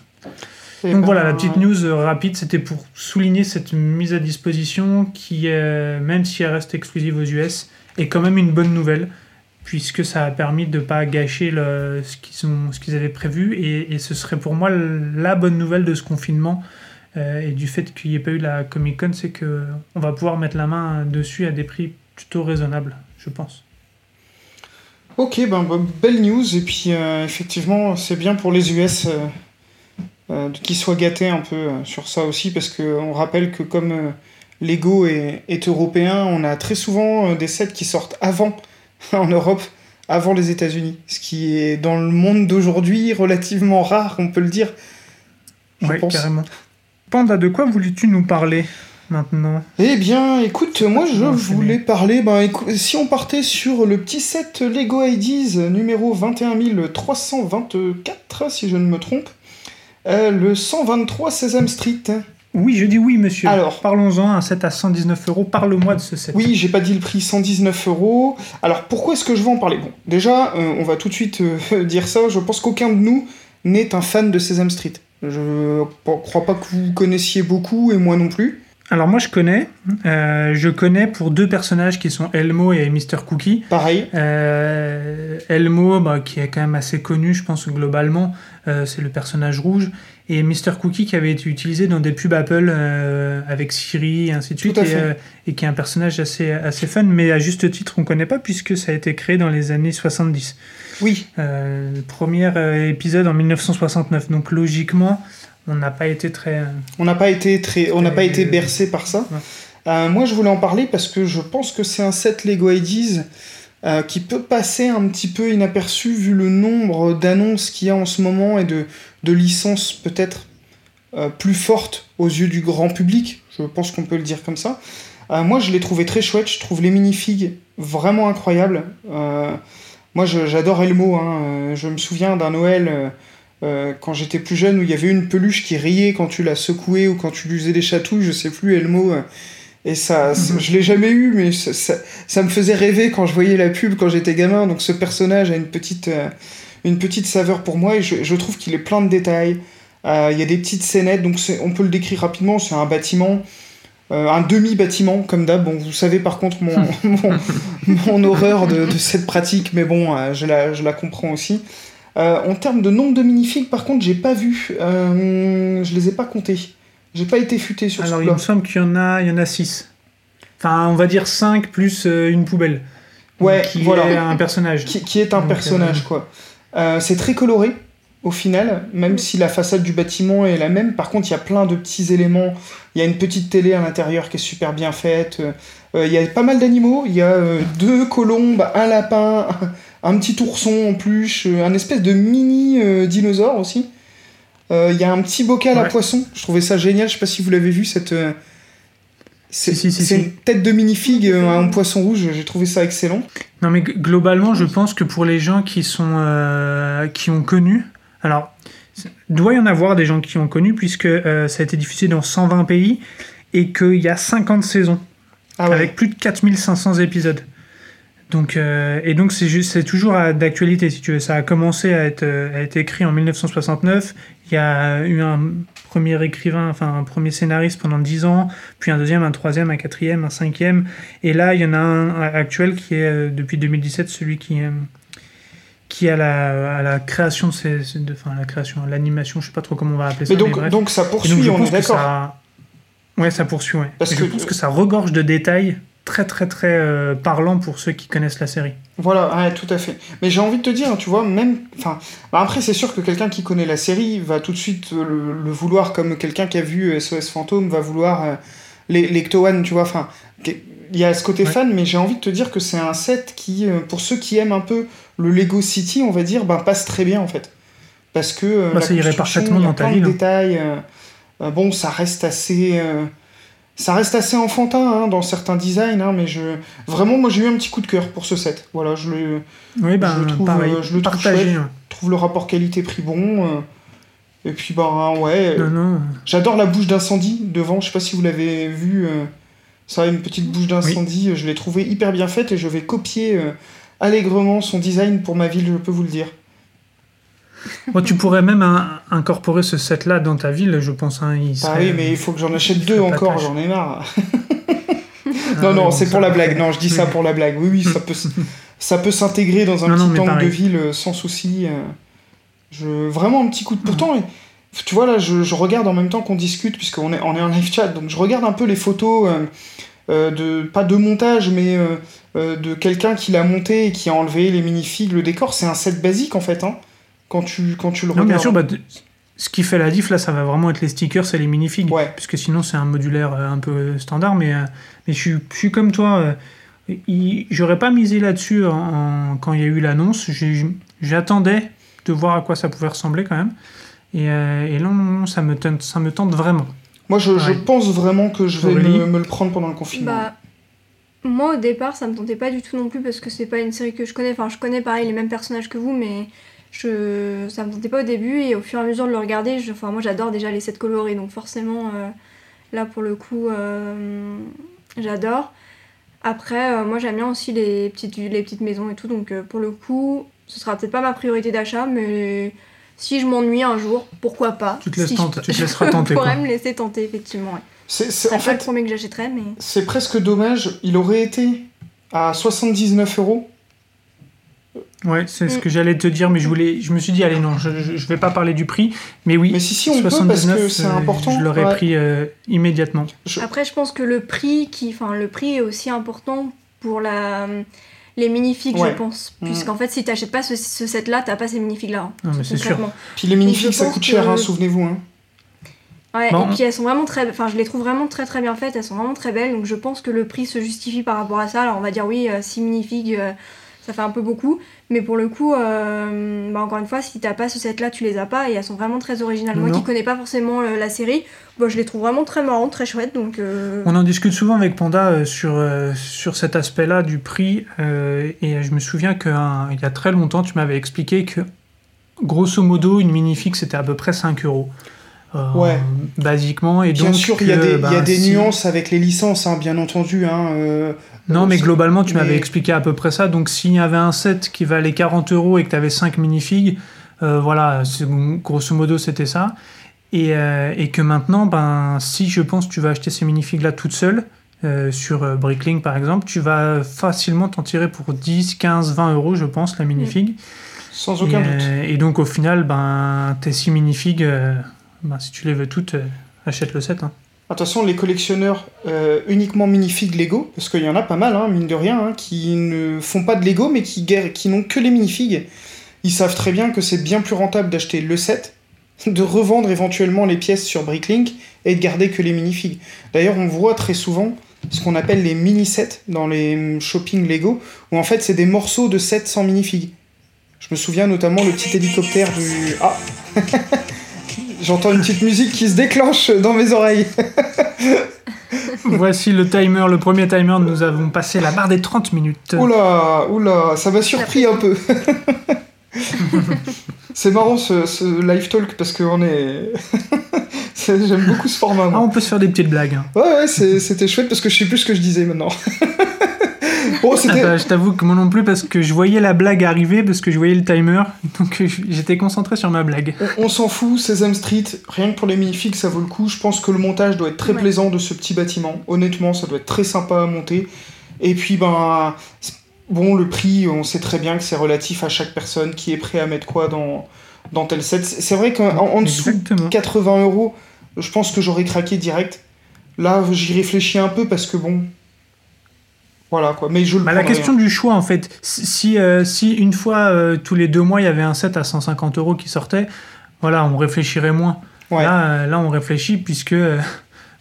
Donc voilà, la petite news euh, rapide, c'était pour souligner cette mise à disposition qui, euh, même si elle reste exclusive aux US, est quand même une bonne nouvelle, puisque ça a permis de ne pas gâcher le- ce qu'ils ont- ce qu'ils avaient prévu, et, et ce serait pour moi la bonne nouvelle de ce confinement, euh, et du fait qu'il n'y ait pas eu la Comic Con, c'est qu'on va pouvoir mettre la main dessus à des prix plutôt raisonnables, je pense. Ok, ben, ben, belle news. Et puis, euh, effectivement, c'est bien pour les US euh, qu'ils soient gâtés un peu euh, sur ça aussi, parce qu'on rappelle que comme euh, Lego est, est européen, on a très souvent euh, des sets qui sortent avant, en Europe, avant les États-Unis. Ce qui est, dans le monde d'aujourd'hui, relativement rare, on peut le dire. Je Ouais, pense. carrément. Panda, de quoi voulais-tu nous parler maintenant? Eh bien, écoute, moi je voulais parler, ben, si on partait sur le petit set Lego IDs numéro 21324, si je ne me trompe, euh, le 123 Sesame Street, Oui, je dis oui, monsieur. Alors. Parlons-en, un set à 119 euros. Parle-moi de ce set. Oui, j'ai pas dit le prix, 119 euros. Alors pourquoi est-ce que je vais en parler? Bon, déjà, euh, on va tout de suite euh, dire ça. Je pense qu'aucun de nous n'est un fan de Sesame Street. Je crois pas que vous connaissiez beaucoup et moi non plus. Alors moi je connais, euh, je connais pour deux personnages qui sont Elmo et Mr Cookie. Pareil. Euh, Elmo, bah, qui est quand même assez connu, je pense globalement, euh, c'est le personnage rouge, et Mr Cookie qui avait été utilisé dans des pubs Apple euh, avec Siri et ainsi de suite, et, euh, et qui est un personnage assez, assez fun, mais à juste titre on connaît pas puisque ça a été créé dans les années 70. Oui, le premier épisode en 1969, donc logiquement on n'a pas été très... on n'a pas été très, on n'a pas été bercé par ça. ouais. Moi, je voulais en parler parce que je pense que c'est un set Lego IDs euh, qui peut passer un petit peu inaperçu vu le nombre d'annonces qu'il y a en ce moment et de, de licences peut-être euh, plus fortes aux yeux du grand public. Je pense qu'on peut le dire comme ça. Euh, moi, je l'ai trouvé très chouette. Je trouve les minifigs vraiment incroyables. Moi, j'adore Elmo. hein. Je me souviens d'un Noël. quand j'étais plus jeune, où il y avait une peluche qui riait quand tu la secouais ou quand tu lui faisais des chatouilles, je sais plus, Elmo. Et ça, ça- je l'ai jamais eu, mais ça, ça, ça me faisait rêver quand je voyais la pub quand j'étais gamin. Donc ce personnage a une petite, euh, une petite saveur pour moi et je, je trouve qu'il est plein de détails. Euh, Il y a des petites scénettes, donc on peut le décrire rapidement. C'est un bâtiment, euh, un demi-bâtiment comme d'hab. Bon, vous savez par contre mon, mon, mon horreur de, de cette pratique, mais bon, je, la, je la comprends aussi. En termes de nombre de minifigs, par contre, j'ai pas vu. Je les ai pas comptés. J'ai pas été futé sur Alors ce il plan. me semble qu'il y en a, il y en a 6. Enfin, on va dire 5 plus euh, une poubelle. Ouais, qui voilà. est un personnage. qui, qui est un Donc, personnage, euh, quoi. Euh, c'est très coloré, au final, même si la façade du bâtiment est la même. Par contre, il y a plein de petits éléments. Il y a une petite télé à l'intérieur qui est super bien faite. Euh, il y a pas mal d'animaux. Il y a euh, deux colombes, un lapin, un petit ourson en euh, un espèce de mini dinosaure aussi. Euh, Il y a un petit bocal à poisson. Je trouvais ça génial. Je sais pas si vous l'avez vu, cette... euh, C'est Si, si, si, c'est si. une tête de minifig euh, en poisson rouge. J'ai trouvé ça excellent. Non mais globalement, je pense que pour les gens qui sont euh, qui ont connu, alors doit y en avoir des gens qui ont connu puisque euh, ça a été diffusé dans 120 pays et qu'il y a 50 saisons Ah ouais. avec plus de 4500 épisodes. Donc euh, et donc c'est juste c'est toujours d'actualité si tu veux. Ça a commencé à être euh, à être écrit en 1969. Il y a eu un premier écrivain, enfin un premier scénariste pendant 10 ans, puis un deuxième, un troisième, un quatrième, un cinquième. Et là, il y en a un actuel qui est euh, depuis 2017 celui qui euh, qui a la, à la création de enfin la création, l'animation, je sais pas trop comment on va appeler ça. Mais donc, ça poursuit, donc, on est que d'accord. ça- Ouais, ça poursuit, ouais. Parce Et je que- pense que ça regorge de détails très très très euh, parlants pour ceux qui connaissent la série. Voilà, ouais, tout à fait. Mais j'ai envie de te dire, tu vois, même. Enfin, bah après, c'est sûr que quelqu'un qui connaît la série va tout de suite euh, le, le vouloir, comme quelqu'un qui a vu SOS Fantôme va vouloir euh, les, les Ctoan, tu vois. Enfin, il y a ce côté Ouais. fan, mais j'ai envie de te dire que c'est un set qui, euh, pour ceux qui aiment un peu le Lego City, on va dire, ben, passe très bien en fait. Parce que. euh, Bah, la ça irait parfaitement dans ta ville, hein. détails. euh, euh, bon, ça reste assez. Ça reste assez enfantin hein, dans certains designs, hein, mais je vraiment moi j'ai eu un petit coup de cœur pour ce set. Voilà, je le, Oui, ben Je le trouve, pareil, euh, je le trouve partagé. chouette. hein. trouve le rapport qualité-prix bon. euh, et puis, bah ouais. euh. J'adore la bouche d'incendie devant. Je sais pas si vous l'avez vu. euh, ça a une petite bouche d'incendie. Je l'ai trouvé hyper bien faite et je vais copier euh, allègrement son design pour ma ville, je peux vous le dire. Moi, tu pourrais même incorporer ce set-là dans ta ville, je pense. Hein, il Ah serait- oui, mais il faut que j'en achète deux encore, j'en ai marre. Ah non, non, c'est pour la blague. Non, je dis ça pour la blague. Oui, oui, ça peut, ça peut s'intégrer dans un Non, petit angle de ville euh, sans souci. euh. Je... Vraiment un petit coup de... Pourtant, tu vois, là, je, je regarde en même temps qu'on discute, puisqu'on est, on est en live chat, donc je regarde un peu les photos, euh, euh, de, pas de montage, mais euh, de quelqu'un qui l'a monté et qui a enlevé les minifigs, le décor. C'est un set basique, en fait, hein, quand, tu, quand tu le Non, regardes. bien sûr, bah, ce qui fait la diff, là, ça va vraiment être les stickers et les minifigs. Ouais. Puisque sinon, c'est un modulaire euh, un peu standard. Mais, euh, mais je, suis, je suis comme toi. euh, J'aurais pas misé là-dessus en- quand il y a eu l'annonce. J'attendais de voir à quoi ça pouvait ressembler quand même. Et, euh, et là, non, non, ça me tente, ça me tente vraiment. Moi, je, pense vraiment que je vais me le prendre pendant le confinement. Bah, moi au départ, ça me tentait pas du tout non plus parce que c'est pas une série que je connais. Enfin, je connais pareil les mêmes personnages que vous, mais je... ça me tentait pas au début et au fur et à mesure de le regarder, je... enfin, moi j'adore déjà les sets colorés donc forcément euh, Là, pour le coup, euh, j'adore. Après, euh, moi, j'aime bien aussi les petites, les petites maisons et tout. Donc, euh, pour le coup, ce sera peut-être pas ma priorité d'achat, mais si je m'ennuie un jour, pourquoi pas? Tu te, laisses Si je tenter- peux- tu te laisseras Je quoi. pourrais me laisser tenter, effectivement. Ouais. C'est, en pas le fait, premier que j'achèterais, mais. c'est presque dommage. Il aurait été à 79 euros. Ouais, c'est ce Mm. que j'allais te dire, mais je voulais, je me suis dit, allez, non, je, je, je vais pas parler du prix, mais oui, Mais si, si, on peut parce 79, que c'est euh, important. Je l'aurais Ouais. pris euh, immédiatement. Je- Après, je pense que le prix, qui, enfin, le prix est aussi important pour la, les minifigs, Ouais. je pense. Mhm. Puisqu'en fait, si t'achètes pas ce, ce set-là, t'as pas ces minifigs-là. hein, Non, mais c'est sûr. Puis les minifigs, ça coûte cher, que- hein, souvenez-vous. Hein. Ouais, Bon. et puis elles sont vraiment très. Enfin, je les trouve vraiment très très bien faites, elles sont vraiment très belles, donc je pense que le prix se justifie par rapport à ça. Alors on va dire oui, 6 minifigs, euh, ça fait un peu beaucoup, mais pour le coup, euh, bah, encore une fois, si t'as pas ce set là, tu les as pas, et elles sont vraiment très originales. Moi Non. qui connais pas forcément euh, la série, bah, je les trouve vraiment très marrantes, très chouettes, donc. euh, On en discute souvent avec Panda euh, sur, euh, sur cet aspect-là du prix, euh, et je me souviens qu'il y a très longtemps, tu m'avais expliqué que, grosso modo, une minifig, c'était à peu près 5 euros. Euh, Ouais. Basiquement, et Bien donc... sûr, il y a des, il y a bah, des si- nuances avec les licences, hein, bien entendu. Hein, euh, Non, mais globalement, tu mais- m'avais expliqué à peu près ça. Donc, s'il y avait un set qui valait 40 euros et que tu avais 5 minifigs, euh, voilà, grosso modo, c'était ça. Et, euh, et que maintenant, ben, si je pense que tu vas acheter ces minifigs-là toute seule, euh, sur Bricklink par exemple, tu vas facilement t'en tirer pour 10, 15, 20 euros, je pense, la minifig. Sans Et, aucun doute. euh, et donc, au final, ben, tes 6 minifigs, ben, si tu les veux toutes, achète le set. hein. Attention, les collectionneurs euh, uniquement minifigs Lego, parce qu'il y en a pas mal, hein, mine de rien, hein, qui ne font pas de Lego, mais qui, n'ont que les minifigs. Ils savent très bien que c'est bien plus rentable d'acheter le set, de revendre éventuellement les pièces sur Bricklink et de garder que les minifigs. D'ailleurs, on voit très souvent ce qu'on appelle les mini-sets dans les hum, shopping Lego, où en fait c'est des morceaux de sets sans minifigs. Je me souviens notamment le petit hélicoptère du... Ah J'entends une petite musique qui se déclenche dans mes oreilles. Voici le timer, le premier timer. Nous avons passé la barre des 30 minutes. Oula, oula, ça m'a surpris un peu. c'est marrant ce, ce live talk parce que on est. J'aime beaucoup ce format. Ah, on peut se faire des petites blagues. hein. Ouais, ouais, c'était chouette parce que je sais plus ce que je disais maintenant. bon, Ah bah, je t'avoue que moi non plus parce que je voyais la blague arriver parce que je voyais le timer donc euh, j'étais concentré sur ma blague. On, on s'en fout, Sesame Street, rien que pour les minifigs, ça vaut le coup. Je pense que le montage doit être très Ouais. plaisant de ce petit bâtiment. Honnêtement, ça doit être très sympa à monter. Et puis, ben, bon, le prix, on sait très bien que c'est relatif à chaque personne qui est prêt à mettre quoi dans, dans tel set. C'est vrai qu'en en dessous Exactement. 80 euros, je pense que j'aurais craqué direct. Là, j'y réfléchis un peu parce que bon. Voilà quoi. Mais je le Bah, la question du choix en fait, si, euh, si une fois euh, tous les deux mois il y avait un set à 150 euros qui sortait, voilà, on réfléchirait moins. hein. Ouais. Là, euh, là, on réfléchit puisque euh,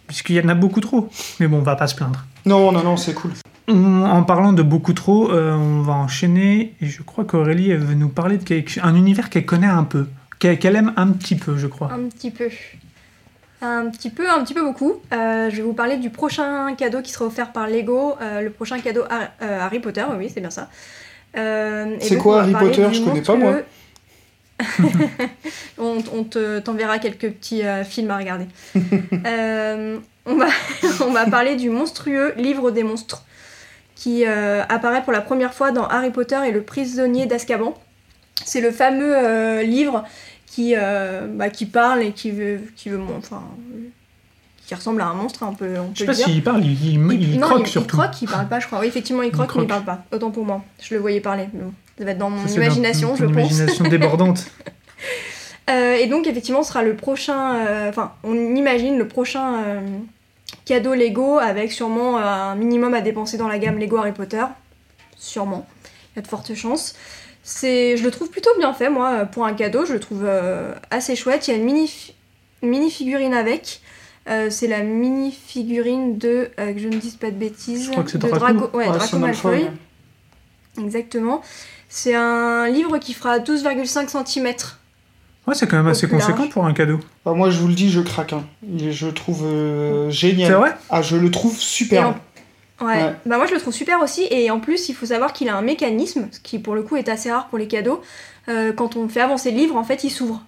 puisqu'il y en a beaucoup trop. Mais bon, on va pas se plaindre. Non, non, non, c'est cool. En parlant de beaucoup trop, euh, on va enchaîner et je crois qu'Aurélie veut nous parler de quelque- un univers qu'elle connaît un peu, qu'elle qu'elle aime un petit peu, je crois. Un petit peu. Un petit peu, un petit peu beaucoup. Euh, je vais vous parler du prochain cadeau qui sera offert par Lego, euh, le prochain cadeau Har- euh, Harry Potter, oui, c'est bien ça. C'est quoi Harry Potter Je connais pas, moi. on on te- t'enverra quelques petits films à regarder. On, va, on va parler du monstrueux livre des monstres qui apparaît pour la première fois dans Harry Potter et le prisonnier d'Azkaban. C'est le fameux livre qui, euh, bah, qui parle et qui veut, qui veut mon- enfin, qui ressemble à un monstre, on peut, on peut Je sais pas s'il parle, il, il- il non, croque il, surtout. Il croque, il parle pas, je crois. Oui, effectivement, il croque, mais il croque. parle pas. Autant pour moi. Je le voyais parler. Mais bon, ça va être dans mon Ça, imagination, dans je pense. imagination débordante. Euh, et donc, effectivement, ce sera le prochain. euh, Enfin, on imagine le prochain cadeau Lego avec sûrement un minimum à dépenser dans la gamme Lego Harry Potter. Sûrement. Il y a de fortes chances. C'est, je le trouve plutôt bien fait, moi, pour un cadeau. Je le trouve euh, assez chouette. Il y a une mini, mini figurine avec. Euh, c'est la mini figurine de. euh, que je ne dise pas de bêtises. Je crois que c'est de Draco. Ouais, Ouais, Draco Malfoy. Exactement. C'est un livre qui fera 12,5 cm. Ouais, c'est quand même assez conséquent large. pour un cadeau. Bah, moi, je vous le dis, je craque. hein. Je le trouve euh, génial. C'est vrai? Ah, je le trouve superbe. Ouais. Ouais. bah moi je le trouve super aussi et en plus il faut savoir qu'il a un mécanisme, ce qui pour le coup est assez rare pour les cadeaux. Euh, quand on fait avancer le livre en fait il s'ouvre.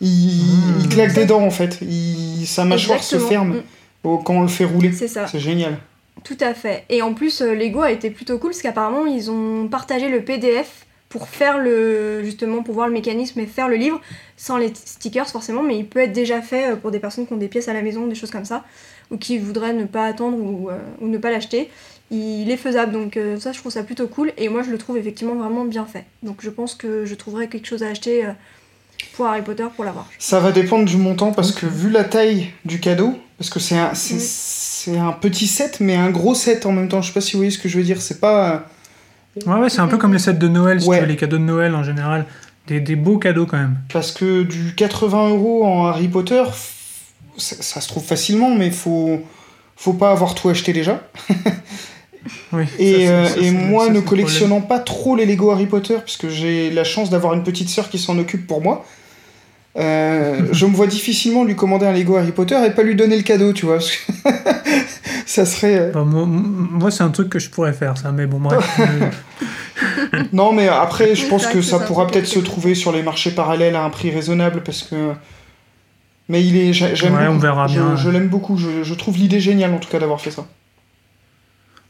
Il, Mmh. il claque des dents en fait. Il, sa mâchoire se ferme. Mm. quand on le fait rouler. C'est ça. C'est génial. Tout à fait. Et en plus, euh, Lego a été plutôt cool parce qu'apparemment, ils ont partagé le PDF pour faire le. justement, pour voir le mécanisme et faire le livre, sans les stickers forcément, mais il peut être déjà fait euh, pour des personnes qui ont des pièces à la maison, des choses comme ça, ou qui voudraient ne pas attendre ou, euh, ou ne pas l'acheter. Il est faisable, donc euh, ça, je trouve ça plutôt cool. Et moi, je le trouve effectivement vraiment bien fait. Donc je pense que je trouverai quelque chose à acheter euh, pour Harry Potter pour l'avoir. Ça va dépendre du montant parce que vu la taille du cadeau, parce que c'est un, c'est, Oui. c'est un petit set mais un gros set en même temps. Je sais pas si vous voyez ce que je veux dire. C'est pas. Ouais, ouais, c'est un peu comme les sets de Noël, si Ouais. tu veux, les cadeaux de Noël en général. Des, des beaux cadeaux quand même. Parce que du 80 euros en Harry Potter, ça, ça se trouve facilement, mais faut, faut pas avoir tout acheté déjà. Oui, Et, ça, euh, ça, et c'est- moi, ça, ne collectionnant pas trop les Lego Harry Potter, puisque j'ai la chance d'avoir une petite sœur qui s'en occupe pour moi, euh, je me vois difficilement lui commander un Lego Harry Potter et pas lui donner le cadeau, tu vois. ça serait. euh, Bah, moi, moi, c'est un truc que je pourrais faire, ça, mais bon, bref. Euh, Non, mais après, je pense que ça pourra peut-être se trouver sur les marchés parallèles à un prix raisonnable, parce que. Mais il est. j'ai- J'aime Ouais, on beaucoup. verra Je- bien. Je, l'aime beaucoup. Je, je trouve l'idée géniale, en tout cas, d'avoir fait ça.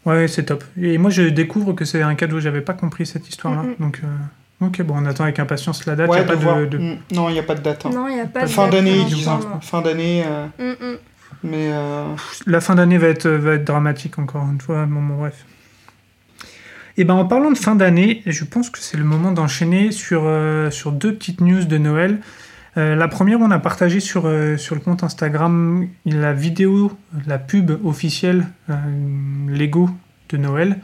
ouais, c'est top. Et moi, je découvre que c'est un cadeau, j'avais pas compris cette histoire-là. Donc, euh, ok, bon, on attend avec impatience la date. ouais, y a pas de voir. de, de- Mm, Non, il n'y a pas de date. hein. Non, il n'y a pas de. Fin date d'année, ils disent. Fin d'année. euh, Mm, mm. Mais. euh, La fin d'année va être, va être dramatique, encore une fois. Bon, bon, bref. Et ben, en parlant de fin d'année, je pense que c'est le moment d'enchaîner sur, euh, sur deux petites news de Noël. Euh, la première, on a partagé sur, euh, sur le compte Instagram la vidéo, la pub officielle euh, Lego de Noël.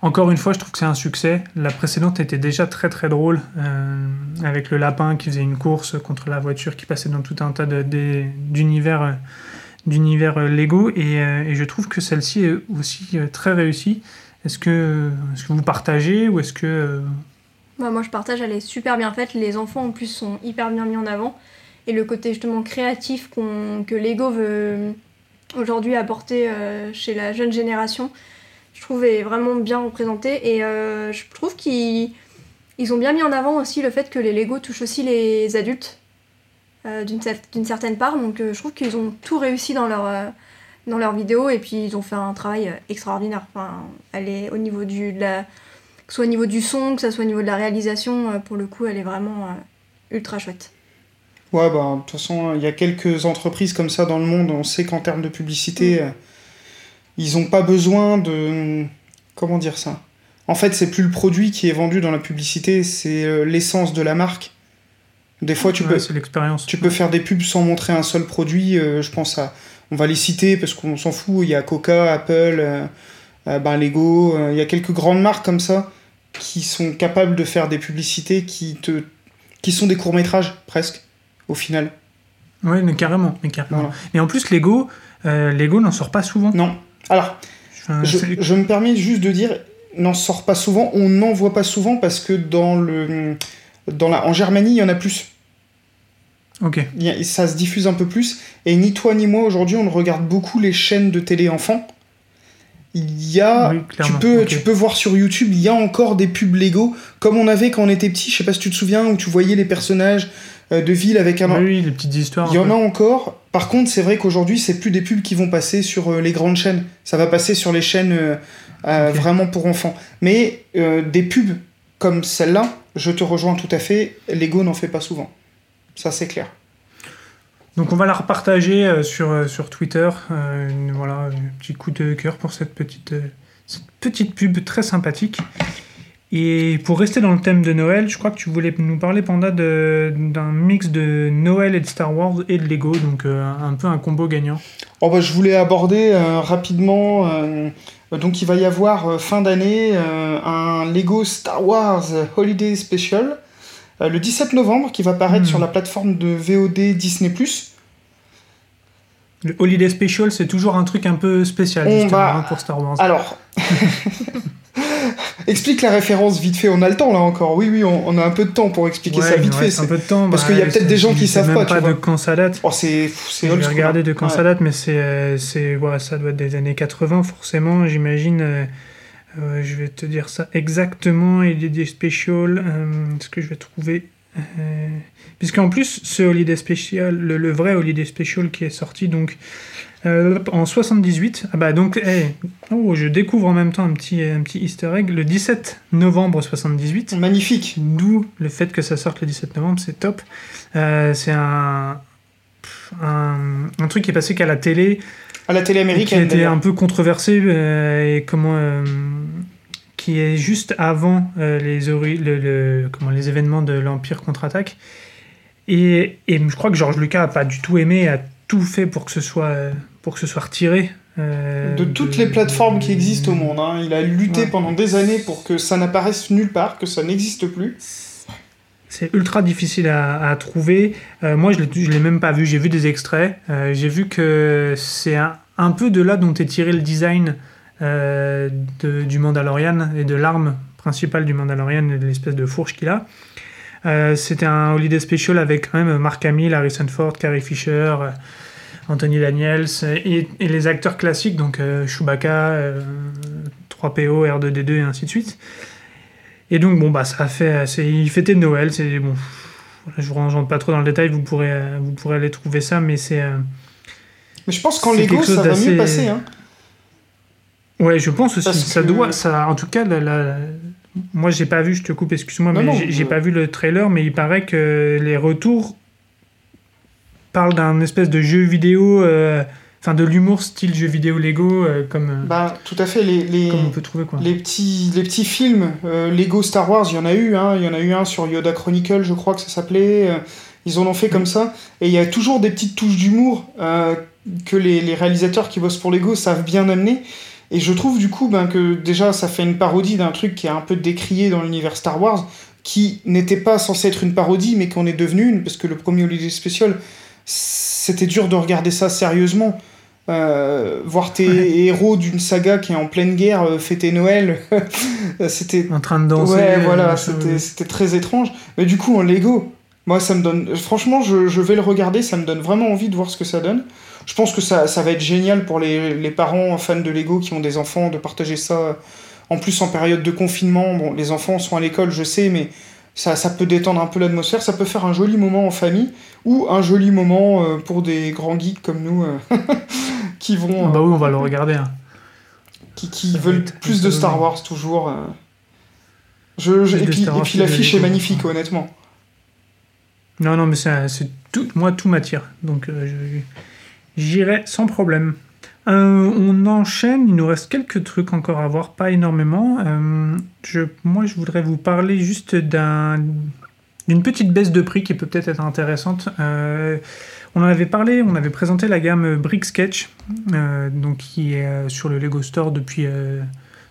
Encore une fois, je trouve que c'est un succès. La précédente était déjà très très drôle, avec le lapin qui faisait une course contre la voiture qui passait dans tout un tas d'univers d'univers Lego. Et, je trouve que celle-ci est aussi très réussie. Est-ce que, est que vous partagez ou est-ce que... euh, Bah, moi je partage, elle est super bien faite. Les enfants en plus sont hyper bien mis en avant. Et le côté justement créatif que Lego veut aujourd'hui apporter euh, chez la jeune génération, je trouve est vraiment bien représenté. Et euh, je trouve qu'ils ils ont bien mis en avant aussi le fait que les Lego touchent aussi les adultes euh, d'une cer- d'une certaine part. Donc euh, je trouve qu'ils ont tout réussi dans leur, euh, dans leur vidéo et puis ils ont fait un travail euh, extraordinaire. Enfin, elle est au niveau du, de la, que ce soit au niveau du son, que ce soit au niveau de la réalisation, euh, pour le coup, elle est vraiment euh, ultra chouette. Ouais, bah, de toute façon, il y a quelques entreprises comme ça dans le monde. On sait qu'en termes de publicité, Mm. euh, ils n'ont pas besoin de. Comment dire ça? En fait, c'est plus le produit qui est vendu dans la publicité, c'est euh, l'essence de la marque. Des fois, tu ouais, peux, tu peux faire des pubs sans montrer un seul produit. euh, je pense à. On va les citer parce qu'on s'en fout. Il y a Coca, Apple, euh, euh, ben, Lego. euh, il y a quelques grandes marques comme ça qui sont capables de faire des publicités qui, te, qui sont des courts-métrages, presque, au final. Oui, mais carrément. Mais, carrément. Voilà. mais en plus, Lego, euh, Lego n'en sort pas souvent. Non. Alors, Enfin, je, je me permets juste de dire, n'en sort pas souvent, on n'en voit pas souvent parce que dans le, dans la, en Germanie, il y en a plus. Ok. A- ça se diffuse un peu plus. Et ni toi ni moi, aujourd'hui, on regarde beaucoup les chaînes de télé enfants. Il y a, Oui, tu, peux, tu peux voir sur YouTube, il y a encore des pubs Lego, comme on avait quand on était petit, je sais pas si tu te souviens, où tu voyais les personnages euh, de ville avec un... Oui, oui, les petites histoires. Il y en peu. a encore. Par contre, c'est vrai qu'aujourd'hui, c'est plus des pubs qui vont passer sur euh, les grandes chaînes. Ça va passer sur les chaînes euh, euh, vraiment pour enfants. Mais euh, des pubs comme celle-là, je te rejoins tout à fait. Lego n'en fait pas souvent. Ça, c'est clair. Donc on va la repartager euh, sur, euh, sur Twitter. Euh, voilà, un petit coup de cœur pour cette petite, petite pub très sympathique. Et pour rester dans le thème de Noël, je crois que tu voulais nous parler, Panda, d'un mix de Noël et de Star Wars et de Lego, donc un peu un combo gagnant. Oh, bah, je voulais aborder rapidement. donc, il va y avoir fin d'année un Lego Star Wars Holiday Special le 17 novembre qui va paraître Hmm. sur la plateforme de VOD Disney. Le Holiday Special, c'est toujours un truc un peu spécial, On justement, va- hein, pour Star Wars. Alors, explique la référence vite fait. On a le temps là encore. Oui, oui, on, on a un peu de temps pour expliquer Ouais, ça vite fait. un peu de temps. parce bah, qu'il y a peut-être c'est- des gens qui savent même pas, tu de vois. quand ça date. Oh, c'est c'est J'ai school, regardé hein. de quand Ouais. ça date, mais c'est, euh, c'est, voilà, ça doit être des années 80 forcément, j'imagine. Euh, je vais te dire ça exactement. Il y a des specials. euh, Est-ce que je vais trouver euh, Puisqu'en plus, ce Holiday Special, le, le vrai Holiday Special qui est sorti, donc Euh, en 78, ah bah donc, eh, oh, je découvre en même temps un petit, un petit easter egg, le 17 novembre 78. Magnifique. D'où le fait que ça sorte le 17 novembre, c'est top. C'est un, un, un truc qui est passé qu'à la télé, À la télé qui américaine. était d'ailleurs. un peu controversé euh, et comment euh, qui est juste avant euh, les le, le- comment les événements de l'Empire contre-attaque et, et je crois que George Lucas a pas du tout aimé a tout fait pour que ce soit pour que ce soit retiré euh, De toutes les plateformes qui existent au monde. hein. Il a lutté Ouais. pendant des années pour que ça n'apparaisse nulle part, que ça n'existe plus. C'est ultra difficile à, à trouver. Euh, moi, je ne l'ai même pas vu. J'ai vu des extraits. J'ai vu que c'est un, un peu de là dont est tiré le design euh, du Mandalorian et de l'arme principale du Mandalorian et de l'espèce de fourche qu'il a. Euh, C'était un holiday special avec quand même Mark Hamill, Harrison Ford, Carrie Fisher, euh, Anthony Daniels et, les acteurs classiques, donc euh, Chewbacca, euh, 3PO, R2D2 et ainsi de suite. Et donc, bon, bah, ça a fait. Il fêtait Noël, c'est. Bon. Je vous rentre pas trop dans le détail, vous pourrez, vous pourrez aller trouver ça, mais c'est. Euh, Mais je pense qu'en Lego, ça va mieux passer. Hein. Ouais, je pense aussi. Parce Ça que- doit. Ça, en tout cas, la, la- moi, j'ai pas vu, je te coupe, excuse-moi, mais j'ai- je- pas vu le trailer, mais il paraît que les retours parlent d'un espèce de jeu vidéo. euh, Enfin, de l'humour style jeu vidéo Lego, euh, comme, euh, Bah, tout à fait. Les, les, comme on peut trouver, quoi. les, petits, les petits films euh, Lego Star Wars, il y en a eu. Hein. Il y en a eu un sur Yoda Chronicle, je crois que ça s'appelait. euh, Ils en ont fait comme ça. Et il y a toujours des petites touches d'humour euh, que les, les réalisateurs qui bossent pour Lego savent bien amener. Et je trouve du coup ben, que déjà ça fait une parodie d'un truc qui est un peu décrié dans l'univers Star Wars, qui n'était pas censé être une parodie, mais qu'on est devenu une, parce que le premier Holiday Special, c'était dur de regarder ça sérieusement. Euh, voir tes Ouais. héros d'une saga qui est en pleine guerre euh, fêter Noël, c'était En train de danser. ouais, euh, voilà, c'était très étrange. Mais du coup, en Lego, moi, ça me donne. Franchement, je, je vais le regarder, ça me donne vraiment envie de voir ce que ça donne. Je pense que ça, ça va être génial pour les, les parents fans de Lego qui ont des enfants de partager ça. En plus, en période de confinement, bon, les enfants sont à l'école, je sais, mais ça, ça peut détendre un peu l'atmosphère. Ça peut faire un joli moment en famille ou un joli moment euh, pour des grands geeks comme nous euh, qui vont. Ah bah euh, oui, on va le regarder. hein. qui, qui veulent plus de. Star Wars toujours. euh. Je, et puis, et l'affiche est magnifique, honnêtement. Non, non, mais c'est tout, moi, tout m'attire. Donc, euh, je- j'irai sans problème. Euh, on enchaîne, il nous reste quelques trucs encore à voir, pas énormément. Euh, je, moi, je voudrais vous parler juste d'un- d'une petite baisse de prix qui peut peut-être être intéressante. Euh, on en avait parlé, on avait présenté la gamme Brick Sketch, donc qui est sur le Lego Store depuis,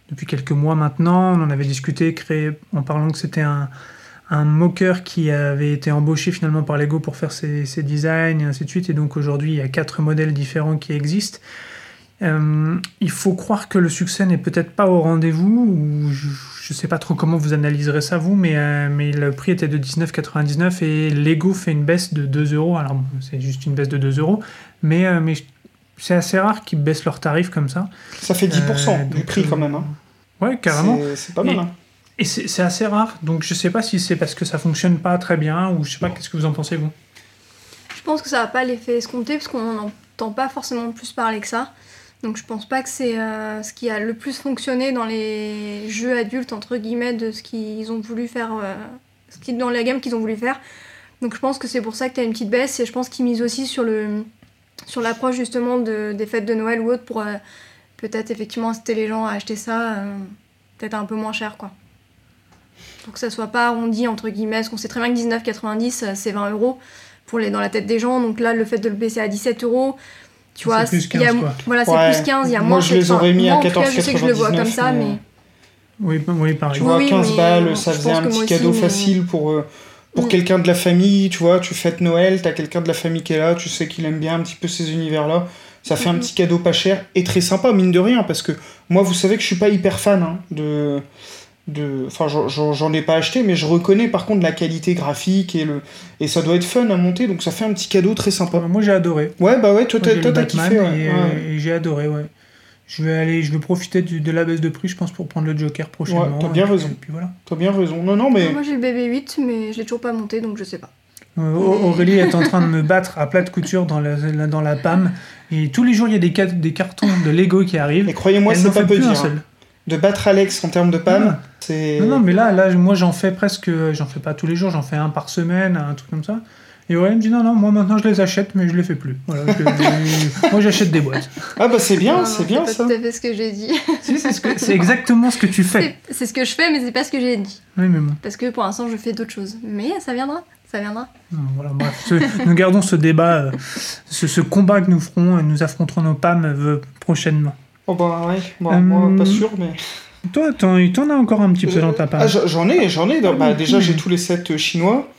depuis quelques mois maintenant. On en avait discuté, créé en parlant que c'était un, un moqueur qui avait été embauché finalement par Lego pour faire ses, ses designs et ainsi de suite. Et donc aujourd'hui, il y a quatre modèles différents qui existent. Euh, il faut croire que le succès n'est peut-être pas au rendez-vous, ou je ne sais pas trop comment vous analyserez ça vous, mais, euh, mais le prix était de 19,99 et Lego fait une baisse de 2 euros. Alors bon, c'est juste une baisse de 2 euros, mais, euh, mais c'est assez rare qu'ils baissent leurs tarifs comme ça. Ça fait 10% Euh, du prix quand même. Hein. Ouais, carrément. C'est- C'est pas mal. Et- hein. Et c'est assez rare, donc je sais pas si c'est parce que ça fonctionne pas très bien, ou je sais pas, qu'est-ce que vous en pensez vous? Je pense que ça va pas l'effet escompté parce qu'on n'entend pas forcément plus parler que ça. Donc je pense pas que c'est euh, ce qui a le plus fonctionné dans les jeux adultes entre guillemets de ce qu'ils ont voulu faire, euh, ce qui dans la gamme qu'ils ont voulu faire. Donc je pense que c'est pour ça que tu as une petite baisse et je pense qu'ils misent aussi sur le sur l'approche justement de, des fêtes de Noël ou autre pour euh, peut-être effectivement inciter les gens à acheter ça euh, peut-être un peu moins cher quoi. Pour que ça soit pas arrondi entre guillemets, parce qu'on sait très bien que 19,90 euh, c'est 20 euros pour les dans la tête des gens. Donc là, le fait de le baisser à 17 euros, tu C'est vois, plus il y a- 15, quoi. voilà, c'est Ouais. plus 15, il y a Moi, moins. je les aurais mis à moi, en tout cas, Je sais que je le vois comme 14,99, ça, mais- Oui, oui, pareil. Tu vois, oui, 15 mais balles, bon, ça faisait un petit moi cadeau aussi, mais- facile pour, euh, pour Mm. quelqu'un de la famille. Tu vois, tu fêtes Noël, t'as quelqu'un de la famille qui est là, tu sais qu'il aime bien un petit peu ces univers-là. Ça fait un Mhm. petit cadeau pas cher et très sympa, mine de rien, parce que moi, vous savez que je suis pas hyper fan hein, de. De enfin, j'en- ai pas acheté, mais je reconnais par contre la qualité graphique et, le, et ça doit être fun à monter, donc ça fait un petit cadeau très sympa. Moi j'ai adoré. Ouais, bah ouais, toi, t'as kiffé, ouais. et, Ouais. et j'ai adoré, ouais. Je vais aller, je vais profiter du- de la baisse de prix, je pense, pour prendre le Joker prochainement. Ouais, t'as bien et puis- raison. Et puis voilà. T'as bien raison. Non, non, mais. moi j'ai le BB8, mais je l'ai toujours pas monté, donc je sais pas. Euh, Aurélie est en train de me battre à plat de couture dans la, dans la PAM. Et tous les jours, il y a des, ca- des cartons de Lego qui arrivent. Et croyez-moi, c'est pas peu dire. hein. De battre Alex en termes de PAM, c'est. Non, non, mais là, là, moi, j'en fais presque. J'en fais pas tous les jours, j'en fais un par semaine, un truc comme ça. Et Aurélie me dit non, non, moi maintenant je les achète, mais je les fais plus. Voilà, je- moi j'achète des boîtes. Ah bah c'est bien, Non, c'est bien pas ça. tout à fait ce que j'ai dit. Si, c'est ce que- c'est exactement ce que tu fais. C'est c'est ce que je fais, mais c'est pas ce que j'ai dit. Oui, mais bon. Parce que pour l'instant, je fais d'autres choses. Mais ça viendra, ça viendra. Voilà, bref, ce- nous gardons ce débat, euh, ce, ce combat que nous ferons, et nous affronterons nos PAM euh, prochainement. Oh bah ouais, bon, Euh, moi pas sûr, mais. Toi, t'en t'en as encore un petit peu dans ta PAM. Ah, j'en- ai, j'en ai. dans- Ah, Bah, déjà, j'ai tous les sets euh, chinois.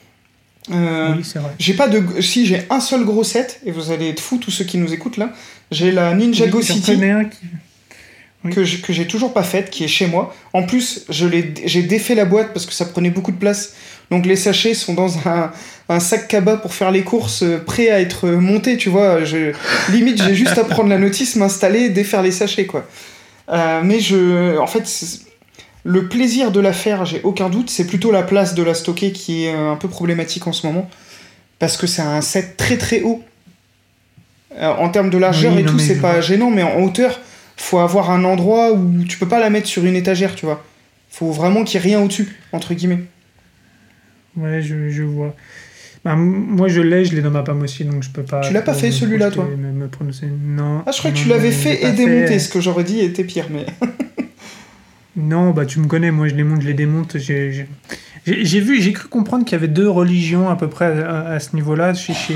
Euh, oui, c'est vrai. J'ai pas de. Si, j'ai un seul gros set, et vous allez être fous, tous ceux qui nous écoutent là. J'ai la Ninjago Oui, City. connais un qui- oui. que je- que j'ai toujours pas faite, qui est chez moi. En plus, je l'ai- j'ai défait la boîte parce que ça prenait beaucoup de place. Donc les sachets sont dans un, un sac cabas pour faire les courses, euh, prêts à être montés, tu vois. Je, limite, j'ai juste à prendre la notice, m'installer, défaire les sachets, quoi. Euh, mais je, en fait, le plaisir de la faire, j'ai aucun doute, c'est plutôt la place de la stocker qui est euh, un peu problématique en ce moment. Parce que c'est un set très très haut. Euh, en termes de largeur Oui, et tout, c'est pas gênant, mais en hauteur, faut avoir un endroit où tu peux pas la mettre sur une étagère, tu vois. Faut vraiment qu'il y ait rien au-dessus, entre guillemets. Ouais, je, je vois. Bah, moi, je l'ai, je l'ai dans ma PAM aussi, donc je peux pas. Tu l'as pas fait, celui-là, toi me, me prononcer. Non. Ah, je crois que tu l'avais fait et démonté, ce que j'aurais dit était pire, mais. Non, bah tu me connais, moi je les monte, je les démonte. J'ai vu, j'ai cru comprendre qu'il y avait deux religions à peu près à, à ce niveau-là. Chez, chez,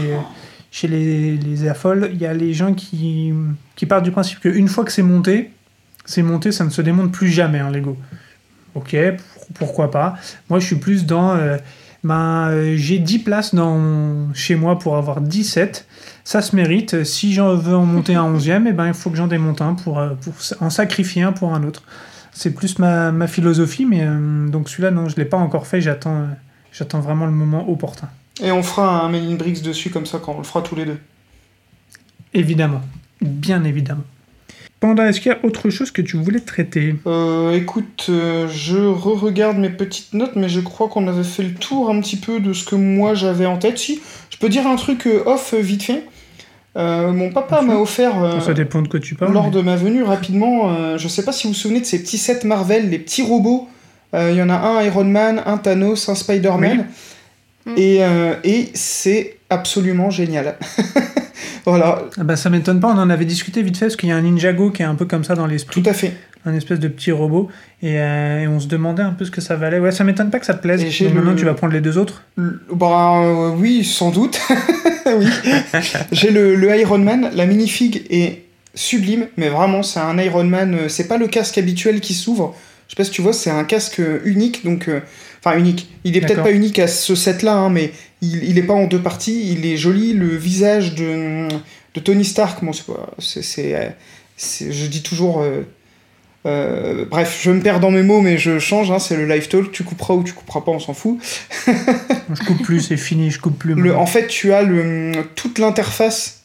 chez les, les affoles, il y a les gens qui, qui partent du principe qu'une fois que c'est monté, c'est monté, ça ne se démonte plus jamais, un Lego. Ok, pour- pourquoi pas. Moi je suis plus dans. euh, ben, euh, j'ai 10 places dans, chez moi pour avoir 17. Ça se mérite. Si j'en veux en monter un 11e, et ben, il faut que j'en démonte un pour, euh, pour en sacrifier un pour un autre. C'est plus ma, ma philosophie, mais euh, donc celui-là, non, je ne l'ai pas encore fait. J'attends euh, j'attends vraiment le moment opportun. Et on fera un Mail in Bricks dessus, comme ça, quand on le fera tous les deux. Évidemment. Bien évidemment. Panda, est-ce qu'il y a autre chose que tu voulais traiter? Euh, écoute, euh, je re-regarde mes petites notes, mais je crois qu'on avait fait le tour un petit peu de ce que moi j'avais en tête. Si, je peux dire un truc euh, off vite fait. Mon papa m'a offert. Ça dépend de quoi tu parles. Lors mais- de ma venue, rapidement, je sais pas si vous vous souvenez de ces petits sets Marvel, les petits robots. Il y en a un Iron Man, un Thanos, un Spider-Man. Oui. Et, et c'est absolument génial. voilà, Ah bah, ça m'étonne pas, on en avait discuté vite fait, parce qu'il y a un Ninjago qui est un peu comme ça dans l'esprit, tout à fait. un espèce de petit robot, et, euh, et on se demandait un peu ce que ça valait. Ouais, ça m'étonne pas que ça te plaise. Et maintenant, le- tu vas prendre les deux autres Le- Bah euh, oui, sans doute. oui. J'ai le, le Iron Man, la minifig est sublime, mais vraiment c'est un Iron Man, euh, c'est pas le casque habituel qui s'ouvre. Je sais pas si tu vois, c'est un casque unique, donc euh, enfin unique. Il est peut-être pas unique à ce set-là, hein, mais il, il est pas en deux parties. Il est joli, le visage de, de Tony Stark. Bon, c'est je dis toujours. euh, euh, bref, je me perds dans mes mots, mais je change. hein, c'est le live talk. Tu couperas ou tu couperas pas, on s'en fout. Je coupe plus, c'est fini, je coupe plus. Le, en fait, tu as le, toute l'interface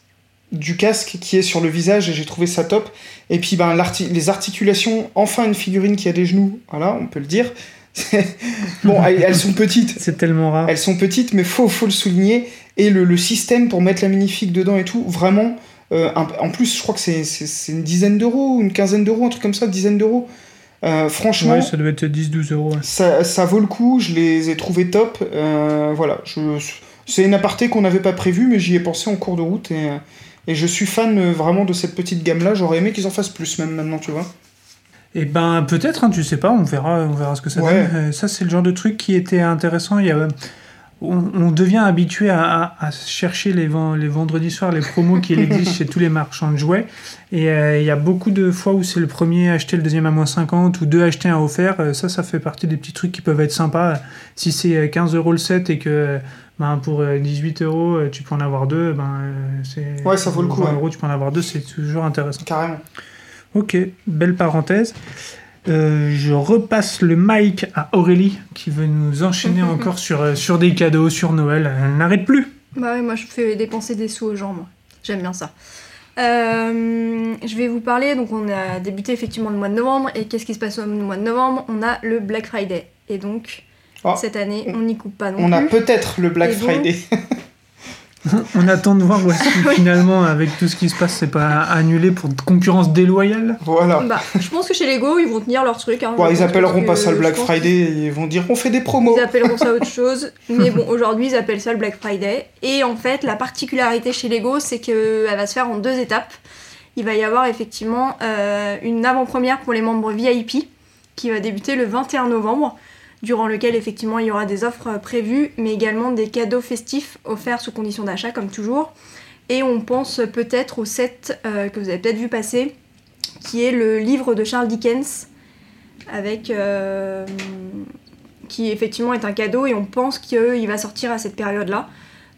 du casque qui est sur le visage et j'ai trouvé ça top. Et puis ben, les articulations, enfin une figurine qui a des genoux, voilà, on peut le dire. bon, elles, sont petites, C'est tellement rare. elles sont petites, mais faut, faut le souligner. Et le, le système pour mettre la minifig dedans et tout, vraiment. euh, en plus, je crois que c'est- une dizaine d'euros, une quinzaine d'euros, un truc comme ça, une dizaine d'euros. Euh, franchement, Ouais, ça doit être 10-12 euros. ouais. ça, ça vaut le coup, je les ai trouvés top. euh, voilà, c'est une aparté qu'on n'avait pas prévu, mais j'y ai pensé en cours de route et, et je suis fan vraiment de cette petite gamme-là. J'aurais aimé qu'ils en fassent plus, même maintenant, tu vois. Et ben peut-être, hein, tu sais pas, on verra, on verra ce que ça Ouais. donne. Euh, ça c'est le genre de truc qui était intéressant. Il y a, on, on devient habitué à, à- à chercher les, ven- les vendredis soirs les promos qui existent chez tous les marchands de jouets. Et euh, il y a beaucoup de fois où c'est le premier acheté, le deuxième à moins 50 ou deux achetés un offert. Euh, ça, ça fait partie des petits trucs qui peuvent être sympas. Si c'est euh, 15 euros le set et que ben, pour euh, 18 euros euh, tu peux en avoir deux, ben, euh, c'est. Ouais, ça vaut le coup, 20 ouais. euros tu peux en avoir deux, c'est toujours intéressant. Carrément. Ok, belle parenthèse. Euh, je repasse le mic à Aurélie qui veut nous enchaîner encore sur, euh, sur des cadeaux, sur Noël. Elle n'arrête plus. Bah oui, moi je fais dépenser des sous aux gens, moi. J'aime bien ça. Euh, je vais vous parler, donc on a débuté effectivement le mois de novembre, et qu'est-ce qui se passe au mois de novembre? On a le Black Friday. Et donc, oh. cette année. On n'y coupe pas non on plus. On a peut-être le Black Friday. on attend de voir où finalement, avec tout ce qui se passe, c'est pas annulé pour concurrence déloyale. Voilà. Bah, je pense que chez Lego, ils vont tenir leur truc. Hein, bon, ils appelleront pas ça le Black Friday, ils vont dire on fait des promos. Ils appelleront ça autre chose. mais bon, aujourd'hui, ils appellent ça le Black Friday. Et en fait, la particularité chez Lego, c'est qu'elle va se faire en deux étapes. Il va y avoir effectivement euh, une avant-première pour les membres VIP qui va débuter le 21 novembre durant lequel effectivement il y aura des offres prévues, mais également des cadeaux festifs offerts sous condition d'achat comme toujours. Et on pense peut-être au set euh, que vous avez peut-être vu passer, qui est le livre de Charles Dickens, avec euh, qui effectivement est un cadeau et on pense qu'il va sortir à cette période-là.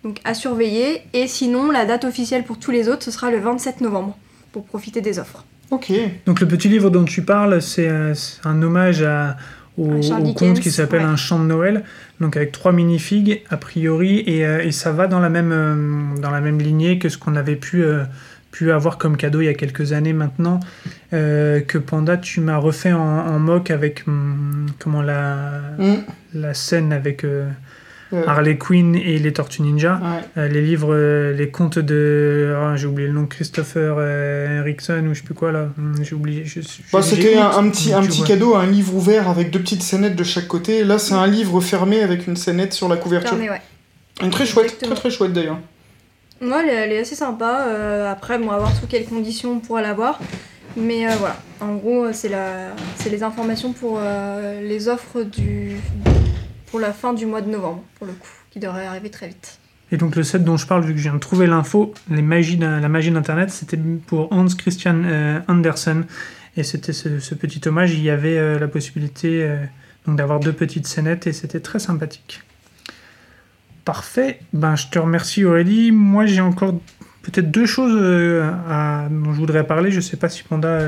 Donc à surveiller. Et sinon, la date officielle pour tous les autres, ce sera le 27 novembre, pour profiter des offres. Ok. Donc le petit livre dont tu parles, c'est un hommage à, au, conte qui s'appelle Un chant de Noël, donc avec trois minifigues a priori, et, euh, et ça va dans la même, euh, dans la même lignée que ce qu'on avait pu, euh, pu avoir comme cadeau il y a quelques années maintenant, que Panda tu m'as refait en, en mock avec hum, comment la, mm. la scène avec Harley Quinn et les Tortues Ninja. Euh, les livres, euh, les contes de. Ah, j'ai oublié le nom, Christopher euh, Erickson ou je sais plus quoi là. Hum, j'ai oublié. Bah, C'était un, petit, un petit cadeau, un livre ouvert avec deux petites scénettes de chaque côté. Là, c'est un livre fermé avec une scénette sur la couverture. Fermé, ouais. Une très chouette, très très chouette d'ailleurs. Moi, elle, est assez sympa. après, bon, à voir sous quelles conditions on pourra l'avoir. Mais voilà, en gros, c'est la... les informations pour les offres du pour la fin du mois de novembre, pour le coup, qui devrait arriver très vite. Et donc le set dont je parle, vu que je viens de trouver l'info, la magie d'Internet, c'était pour Hans Christian euh, Andersen. Et c'était ce, petit hommage, il y avait euh, la possibilité euh, d'avoir deux petites scénettes et c'était très sympathique. Parfait, ben, je te remercie Aurélie. Moi j'ai encore peut-être deux choses dont je voudrais parler. Je sais pas si Panda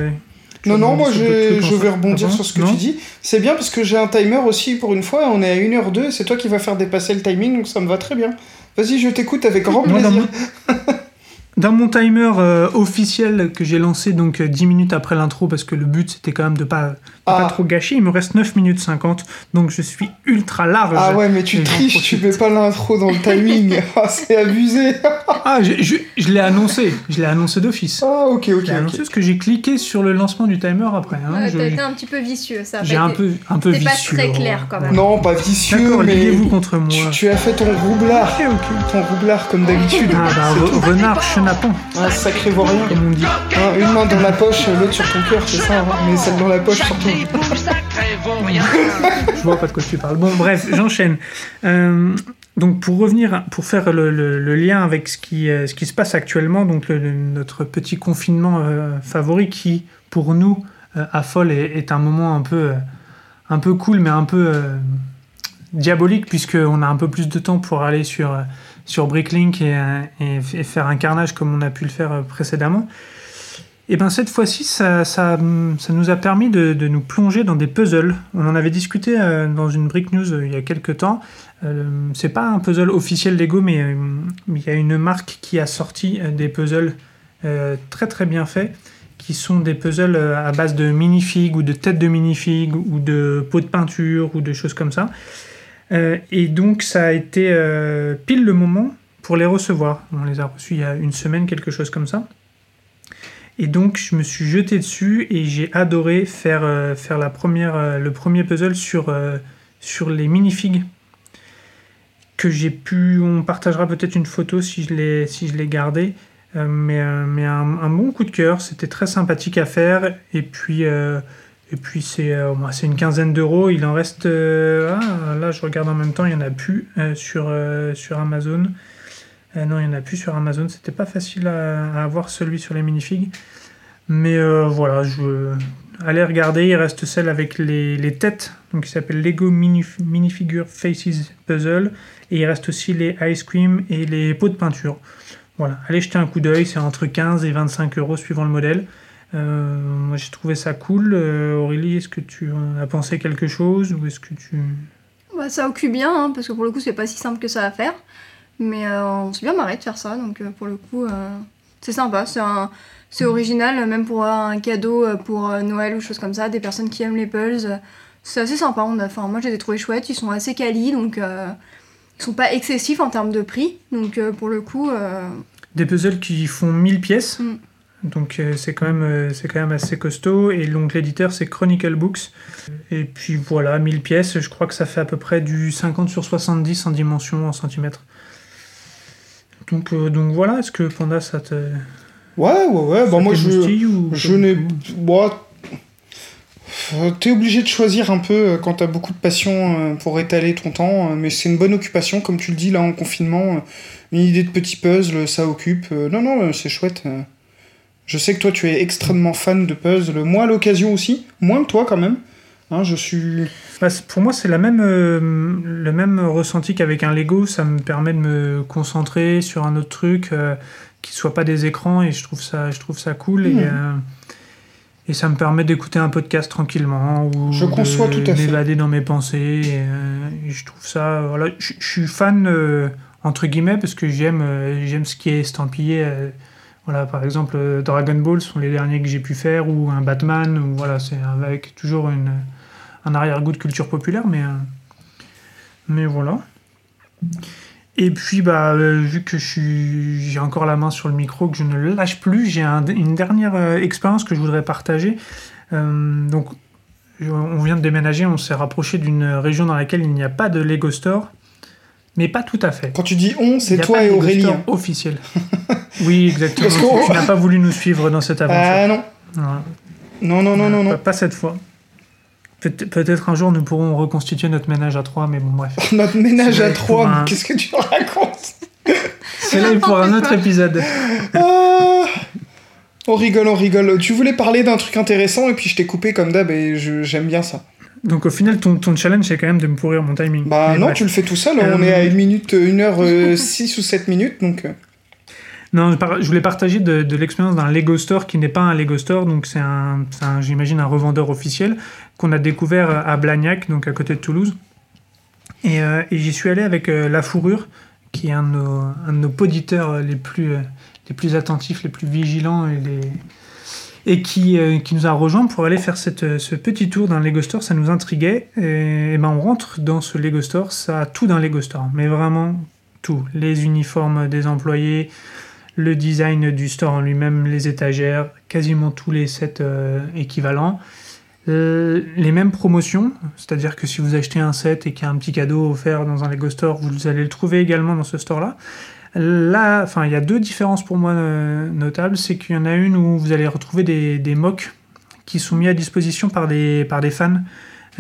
non, non, moi je, vais rebondir sur ce que tu dis. C'est bien parce que j'ai un timer aussi pour une fois. On est à 1h02 c'est toi qui vas faire dépasser le timing, donc ça me va très bien. Vas-y, je t'écoute avec grand plaisir. Dans mon timer euh, officiel que j'ai lancé donc 10 euh, minutes après l'intro parce que le but c'était quand même de pas, pas ah. trop gâcher, il me reste 9 minutes 50 donc je suis ultra large. Ah ouais, mais tu triches, tu mets pas l'intro dans le timing. ah, c'est abusé. ah, je, je, l'ai annoncé, je l'ai annoncé d'office. Ah, ok, ok. Je annoncé parce que j'ai cliqué sur le lancement du timer après. Hein, ouais, T'as été un petit peu vicieux, ça. J'ai un peu, un peu vicieux. pas très clair quand même. Non, pas vicieux, mais. vous contre moi. Tu, as fait ton roublard. Ton roublard comme d'habitude. Ah bah, renard chenapan. Ah, sacré vaurien. Comme on dit. Une main dans la poche, l'autre sur ton cœur, c'est ça, hein, mais celle dans la poche Je vois pas de quoi tu parles. Bon, bref, j'enchaîne. Euh, donc pour revenir, pour faire le, lien avec ce qui, euh, ce qui se passe actuellement, donc notre petit confinement euh, favori qui, pour nous, à Folle, est, un moment un peu, cool, mais un peu diabolique, puisqu'on a un peu plus de temps pour aller sur Bricklink et, faire un carnage comme on a pu le faire précédemment. Et bien cette fois-ci, ça, nous a permis de, nous plonger dans des puzzles. On en avait discuté euh, dans une Brick News euh, il y a quelques temps. c'est pas un puzzle officiel Lego, mais, il y a une marque qui a sorti des puzzles très très bien faits, qui sont des puzzles à base de minifigs ou de têtes de minifigs ou de pots de peinture ou de choses comme ça. Euh, et donc ça a été euh, pile le moment pour les recevoir. On les a reçus il y a une semaine, quelque chose comme ça. Et donc je me suis jeté dessus et j'ai adoré faire, euh, faire la première, le premier puzzle sur, sur les minifigs que j'ai pu. On partagera peut-être une photo si je l'ai si mais mais un, bon coup de cœur, c'était très sympathique à faire. Et puis et puis c'est euh, c'est une quinzaine d'euros. Il en reste. Euh, ah, là, je regarde en même temps, il n'y en a plus euh, sur, sur Amazon. Non, il n'y en a plus sur Amazon. C'était pas facile à, avoir celui sur les minifigs. Mais voilà, je allez regarder. Il reste celle avec les, têtes, donc qui s'appelle Lego Minifigure Faces Puzzle. Et il reste aussi les ice cream et les pots de peinture. Voilà, allez jeter un coup d'œil. C'est entre 15 et 25 euros suivant le modèle. Euh, moi j'ai trouvé ça cool. Euh, Aurélie, est-ce que tu as pensé quelque chose ou est-ce que tu... Bah, ça occupe bien, hein, parce que pour le coup c'est pas si simple que ça à faire. Mais euh, on s'est bien marré de faire ça, donc pour le coup c'est sympa, c'est un... C'est original, même pour un cadeau pour Noël ou choses comme ça, des personnes qui aiment les puzzles, c'est assez sympa. On a, enfin, moi, je les ai trouvés chouettes. Ils sont assez quali, donc euh, ils sont pas excessifs en termes de prix. Donc, euh, pour le coup, euh, Des puzzles qui font 1000 pièces. Mm. Donc euh, c'est quand, même, euh, c'est quand même assez costaud. Et donc l'éditeur c'est Chronicle Books. Et puis voilà, 1000 pièces, je crois que ça fait à peu près du 50 sur 70 en dimension, en centimètres. Donc, euh, donc voilà, est-ce que Panda ça te. Ouais, ouais, ouais. ça Bah, moi, je, ou je n'ai. Moi, euh, T'es obligé de choisir un peu euh, quand t'as beaucoup de passion pour étaler ton temps, mais c'est une bonne occupation, comme tu le dis là en confinement. Une idée de petit puzzle, ça occupe. Non, non, c'est chouette. Je sais que toi tu es extrêmement fan de puzzle. Moi à l'occasion aussi, moins que toi quand même. Hein, je suis. Bah, pour moi, c'est la même, euh, le même ressenti qu'avec un Lego. Ça me permet de me concentrer sur un autre truc euh, qui soit pas des écrans et je trouve ça, je trouve ça cool. Et, euh, et ça me permet d'écouter un podcast tranquillement ou Je conçois de m'évader dans mes pensées. Et, et je trouve ça. Voilà, je je suis fan entre guillemets parce que j'aime, j'aime ce qui est estampillé. Voilà, par exemple, euh, Dragon Ball sont les derniers que j'ai pu faire, ou un Batman, voilà, c'est avec toujours un arrière-goût de culture populaire, mais, euh, voilà. Et puis, bah, euh, vu que j'ai encore la main sur le micro, que je ne lâche plus, j'ai un- une dernière expérience que je voudrais partager. Donc, on vient de déménager, on s'est rapproché d'une région dans laquelle il n'y a pas de Lego Store, mais pas tout à fait. Quand tu dis on, c'est toi et Lego Aurélie. Store hein. officiel. oui, exactement. Parce Tu n'as pas voulu nous suivre dans cette aventure. Ah non, Voilà. non, non, non, non, Pas, non. pas cette fois. Peut- Peut-être un jour nous pourrons reconstituer notre ménage à trois, mais bon, bref. Notre ménage à trois, un- qu'est-ce que tu racontes? C'est là pour un autre épisode. Ah On rigole, on rigole. Tu voulais parler d'un truc intéressant et puis je t'ai coupé comme d'hab et je- j'aime bien ça. Donc au final, ton, ton challenge, c'est quand même de me pourrir mon timing. Bah Mais non, bref. tu le fais tout seul. Euh, On est à une minute, une heure, euh, six ou sept minutes, donc. euh, Non, je voulais partager de, de l'expérience d'un Lego Store qui n'est pas un Lego Store, donc c'est un, j'imagine, un revendeur officiel qu'on a découvert à Blagnac, donc à côté de Toulouse. Et, euh, et j'y suis allé avec euh, La Fourrure, qui est un de nos, un de nos poditeurs les plus, euh, les plus attentifs, les plus vigilants et, les... et qui, euh, qui nous a rejoints pour aller faire cette, ce petit tour d'un Lego Store. Ça nous intriguait. Et, et ben on rentre dans ce Lego Store, ça a tout d'un Lego Store, mais vraiment tout. Les uniformes des employés, le design du store en lui-même, les étagères, quasiment tous les sets euh, équivalents. Euh, les mêmes promotions, c'est-à-dire que si vous achetez un set et qu'il y a un petit cadeau offert dans un Lego Store, vous allez le trouver également dans ce store-là. Là, enfin, il y a deux différences pour moi euh, notables. C'est qu'il y en a une où vous allez retrouver des, des mocks qui sont mis à disposition par des, par des fans.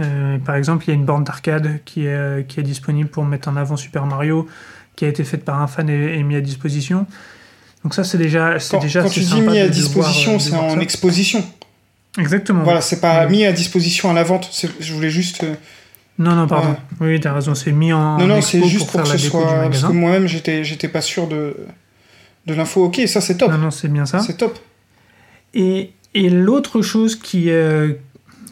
Euh, par exemple, il y a une borne d'arcade qui est, euh, qui est disponible pour mettre en avant Super Mario, qui a été faite par un fan et, et mis à disposition. Donc ça, c'est déjà, c'est Quand, déjà quand assez tu dis mis à disposition, c'est en ça. exposition. Exactement. Voilà, c'est pas Ouais. mis à disposition à la vente. C'est- Je voulais juste. Non, non, pardon. Ouais. Oui, t'as raison, c'est mis en non, non, c'est juste pour, que ce soit. Parce que moi-même, j'étais, j'étais pas sûr de de l'info. Ok, ça c'est top. Non, non, c'est bien ça. C'est top. Et, et l'autre chose qui, euh,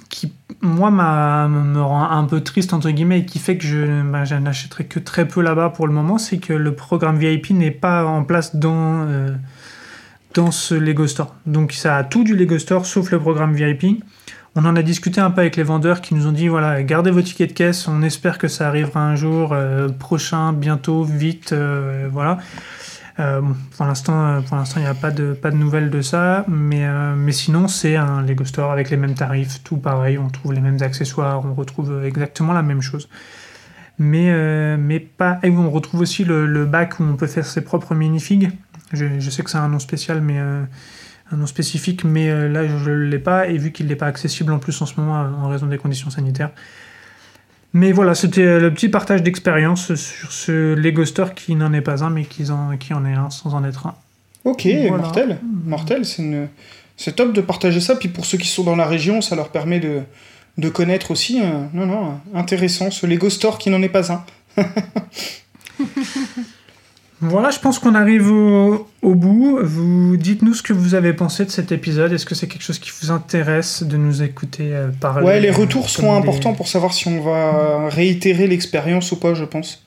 qui moi, m'a- me rend un peu triste, entre guillemets, et qui fait que je, bah, je n'achèterai que très peu là-bas pour le moment, c'est que le programme VIP n'est pas en place dans, euh, dans ce Lego Store. Donc ça a tout du Lego Store, sauf le programme VIP. On en a discuté un peu avec les vendeurs qui nous ont dit, voilà, gardez vos tickets de caisse, on espère que ça arrivera un jour euh, prochain, bientôt, vite, euh, voilà. Euh, pour l'instant, il n'y a pas de, pas de nouvelles de ça, mais, sinon, c'est un Lego Store avec les mêmes tarifs, tout pareil, on trouve les mêmes accessoires, on retrouve exactement la même chose. Mais, pas. Et on retrouve aussi le, bac où on peut faire ses propres minifigs. Je, je sais que c'est un nom spécial, mais un nom spécifique, mais euh, là je ne l'ai pas, et vu qu'il n'est pas accessible en plus en ce moment euh, en raison des conditions sanitaires. Mais voilà, c'était euh, le petit partage d'expérience sur ce Lego Store qui n'en est pas un, mais qui en, qui en est un sans en être un. Ok, Voilà. mortel. Mortel, c'est une... top de partager ça. Puis pour ceux qui sont dans la région, ça leur permet de, de connaître aussi. Non, non, intéressant. Ce Lego Store qui n'en est pas un. Voilà, je pense qu'on arrive au, au bout. Vous dites-nous ce que vous avez pensé de cet épisode. Est-ce que c'est quelque chose qui vous intéresse de nous écouter euh, parler Ouais, les retours seront des- importants pour savoir si on va réitérer l'expérience ou pas, je pense.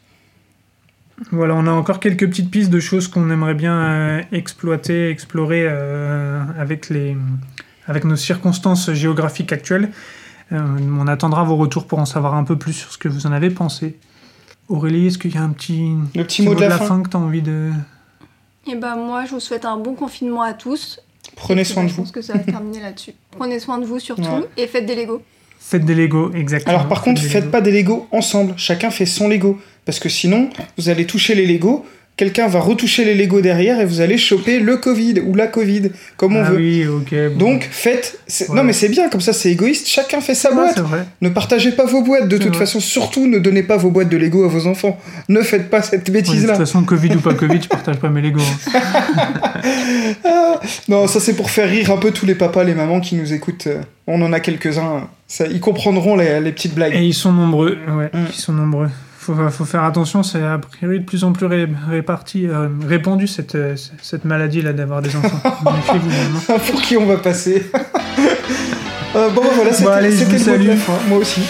Voilà, on a encore quelques petites pistes de choses qu'on aimerait bien euh, exploiter, explorer euh, avec, les, avec nos circonstances géographiques actuelles. on attendra vos retours pour en savoir un peu plus sur ce que vous en avez pensé. Aurélie, est-ce qu'il y a un petit, Le petit mot de la fin. que tu as envie de. Et bah moi, je vous souhaite un bon confinement à tous. Prenez soin de Je vous. pense que ça va terminer là-dessus. Prenez soin de vous surtout Ouais. et faites des Lego. Faites des Lego, exactement. Alors par contre, des faites Lego. pas des Lego ensemble. Chacun fait son Lego. Parce que sinon, vous allez toucher les Lego, quelqu'un va retoucher les Lego derrière et vous allez choper le Covid ou la Covid, comme on Ah veut. oui, bon. Donc faites... Ouais. Non mais c'est bien, comme ça c'est égoïste, chacun fait sa Ouais, boîte. c'est vrai. Ne partagez pas vos boîtes, de toute vrai. façon, surtout ne donnez pas vos boîtes de Lego à vos enfants. Ne faites pas cette Ouais, de bêtise-là. toute façon, Covid ou pas Covid, je partage pas mes Lego. hein. Ah, non, ça c'est pour faire rire un peu tous les papas, les mamans qui nous écoutent. Euh, On en a quelques-uns. Ça, ils comprendront les, les petites blagues. Et ils sont nombreux, ouais, Mm. ils sont nombreux. Faut, faut faire attention, c'est a priori de plus en plus ré- réparti, euh, répandu cette, euh, cette maladie-là d'avoir des enfants. Maintenant. pour qui on va passer Euh, Bon, voilà, c'était vous le mot de la fin. Moi aussi.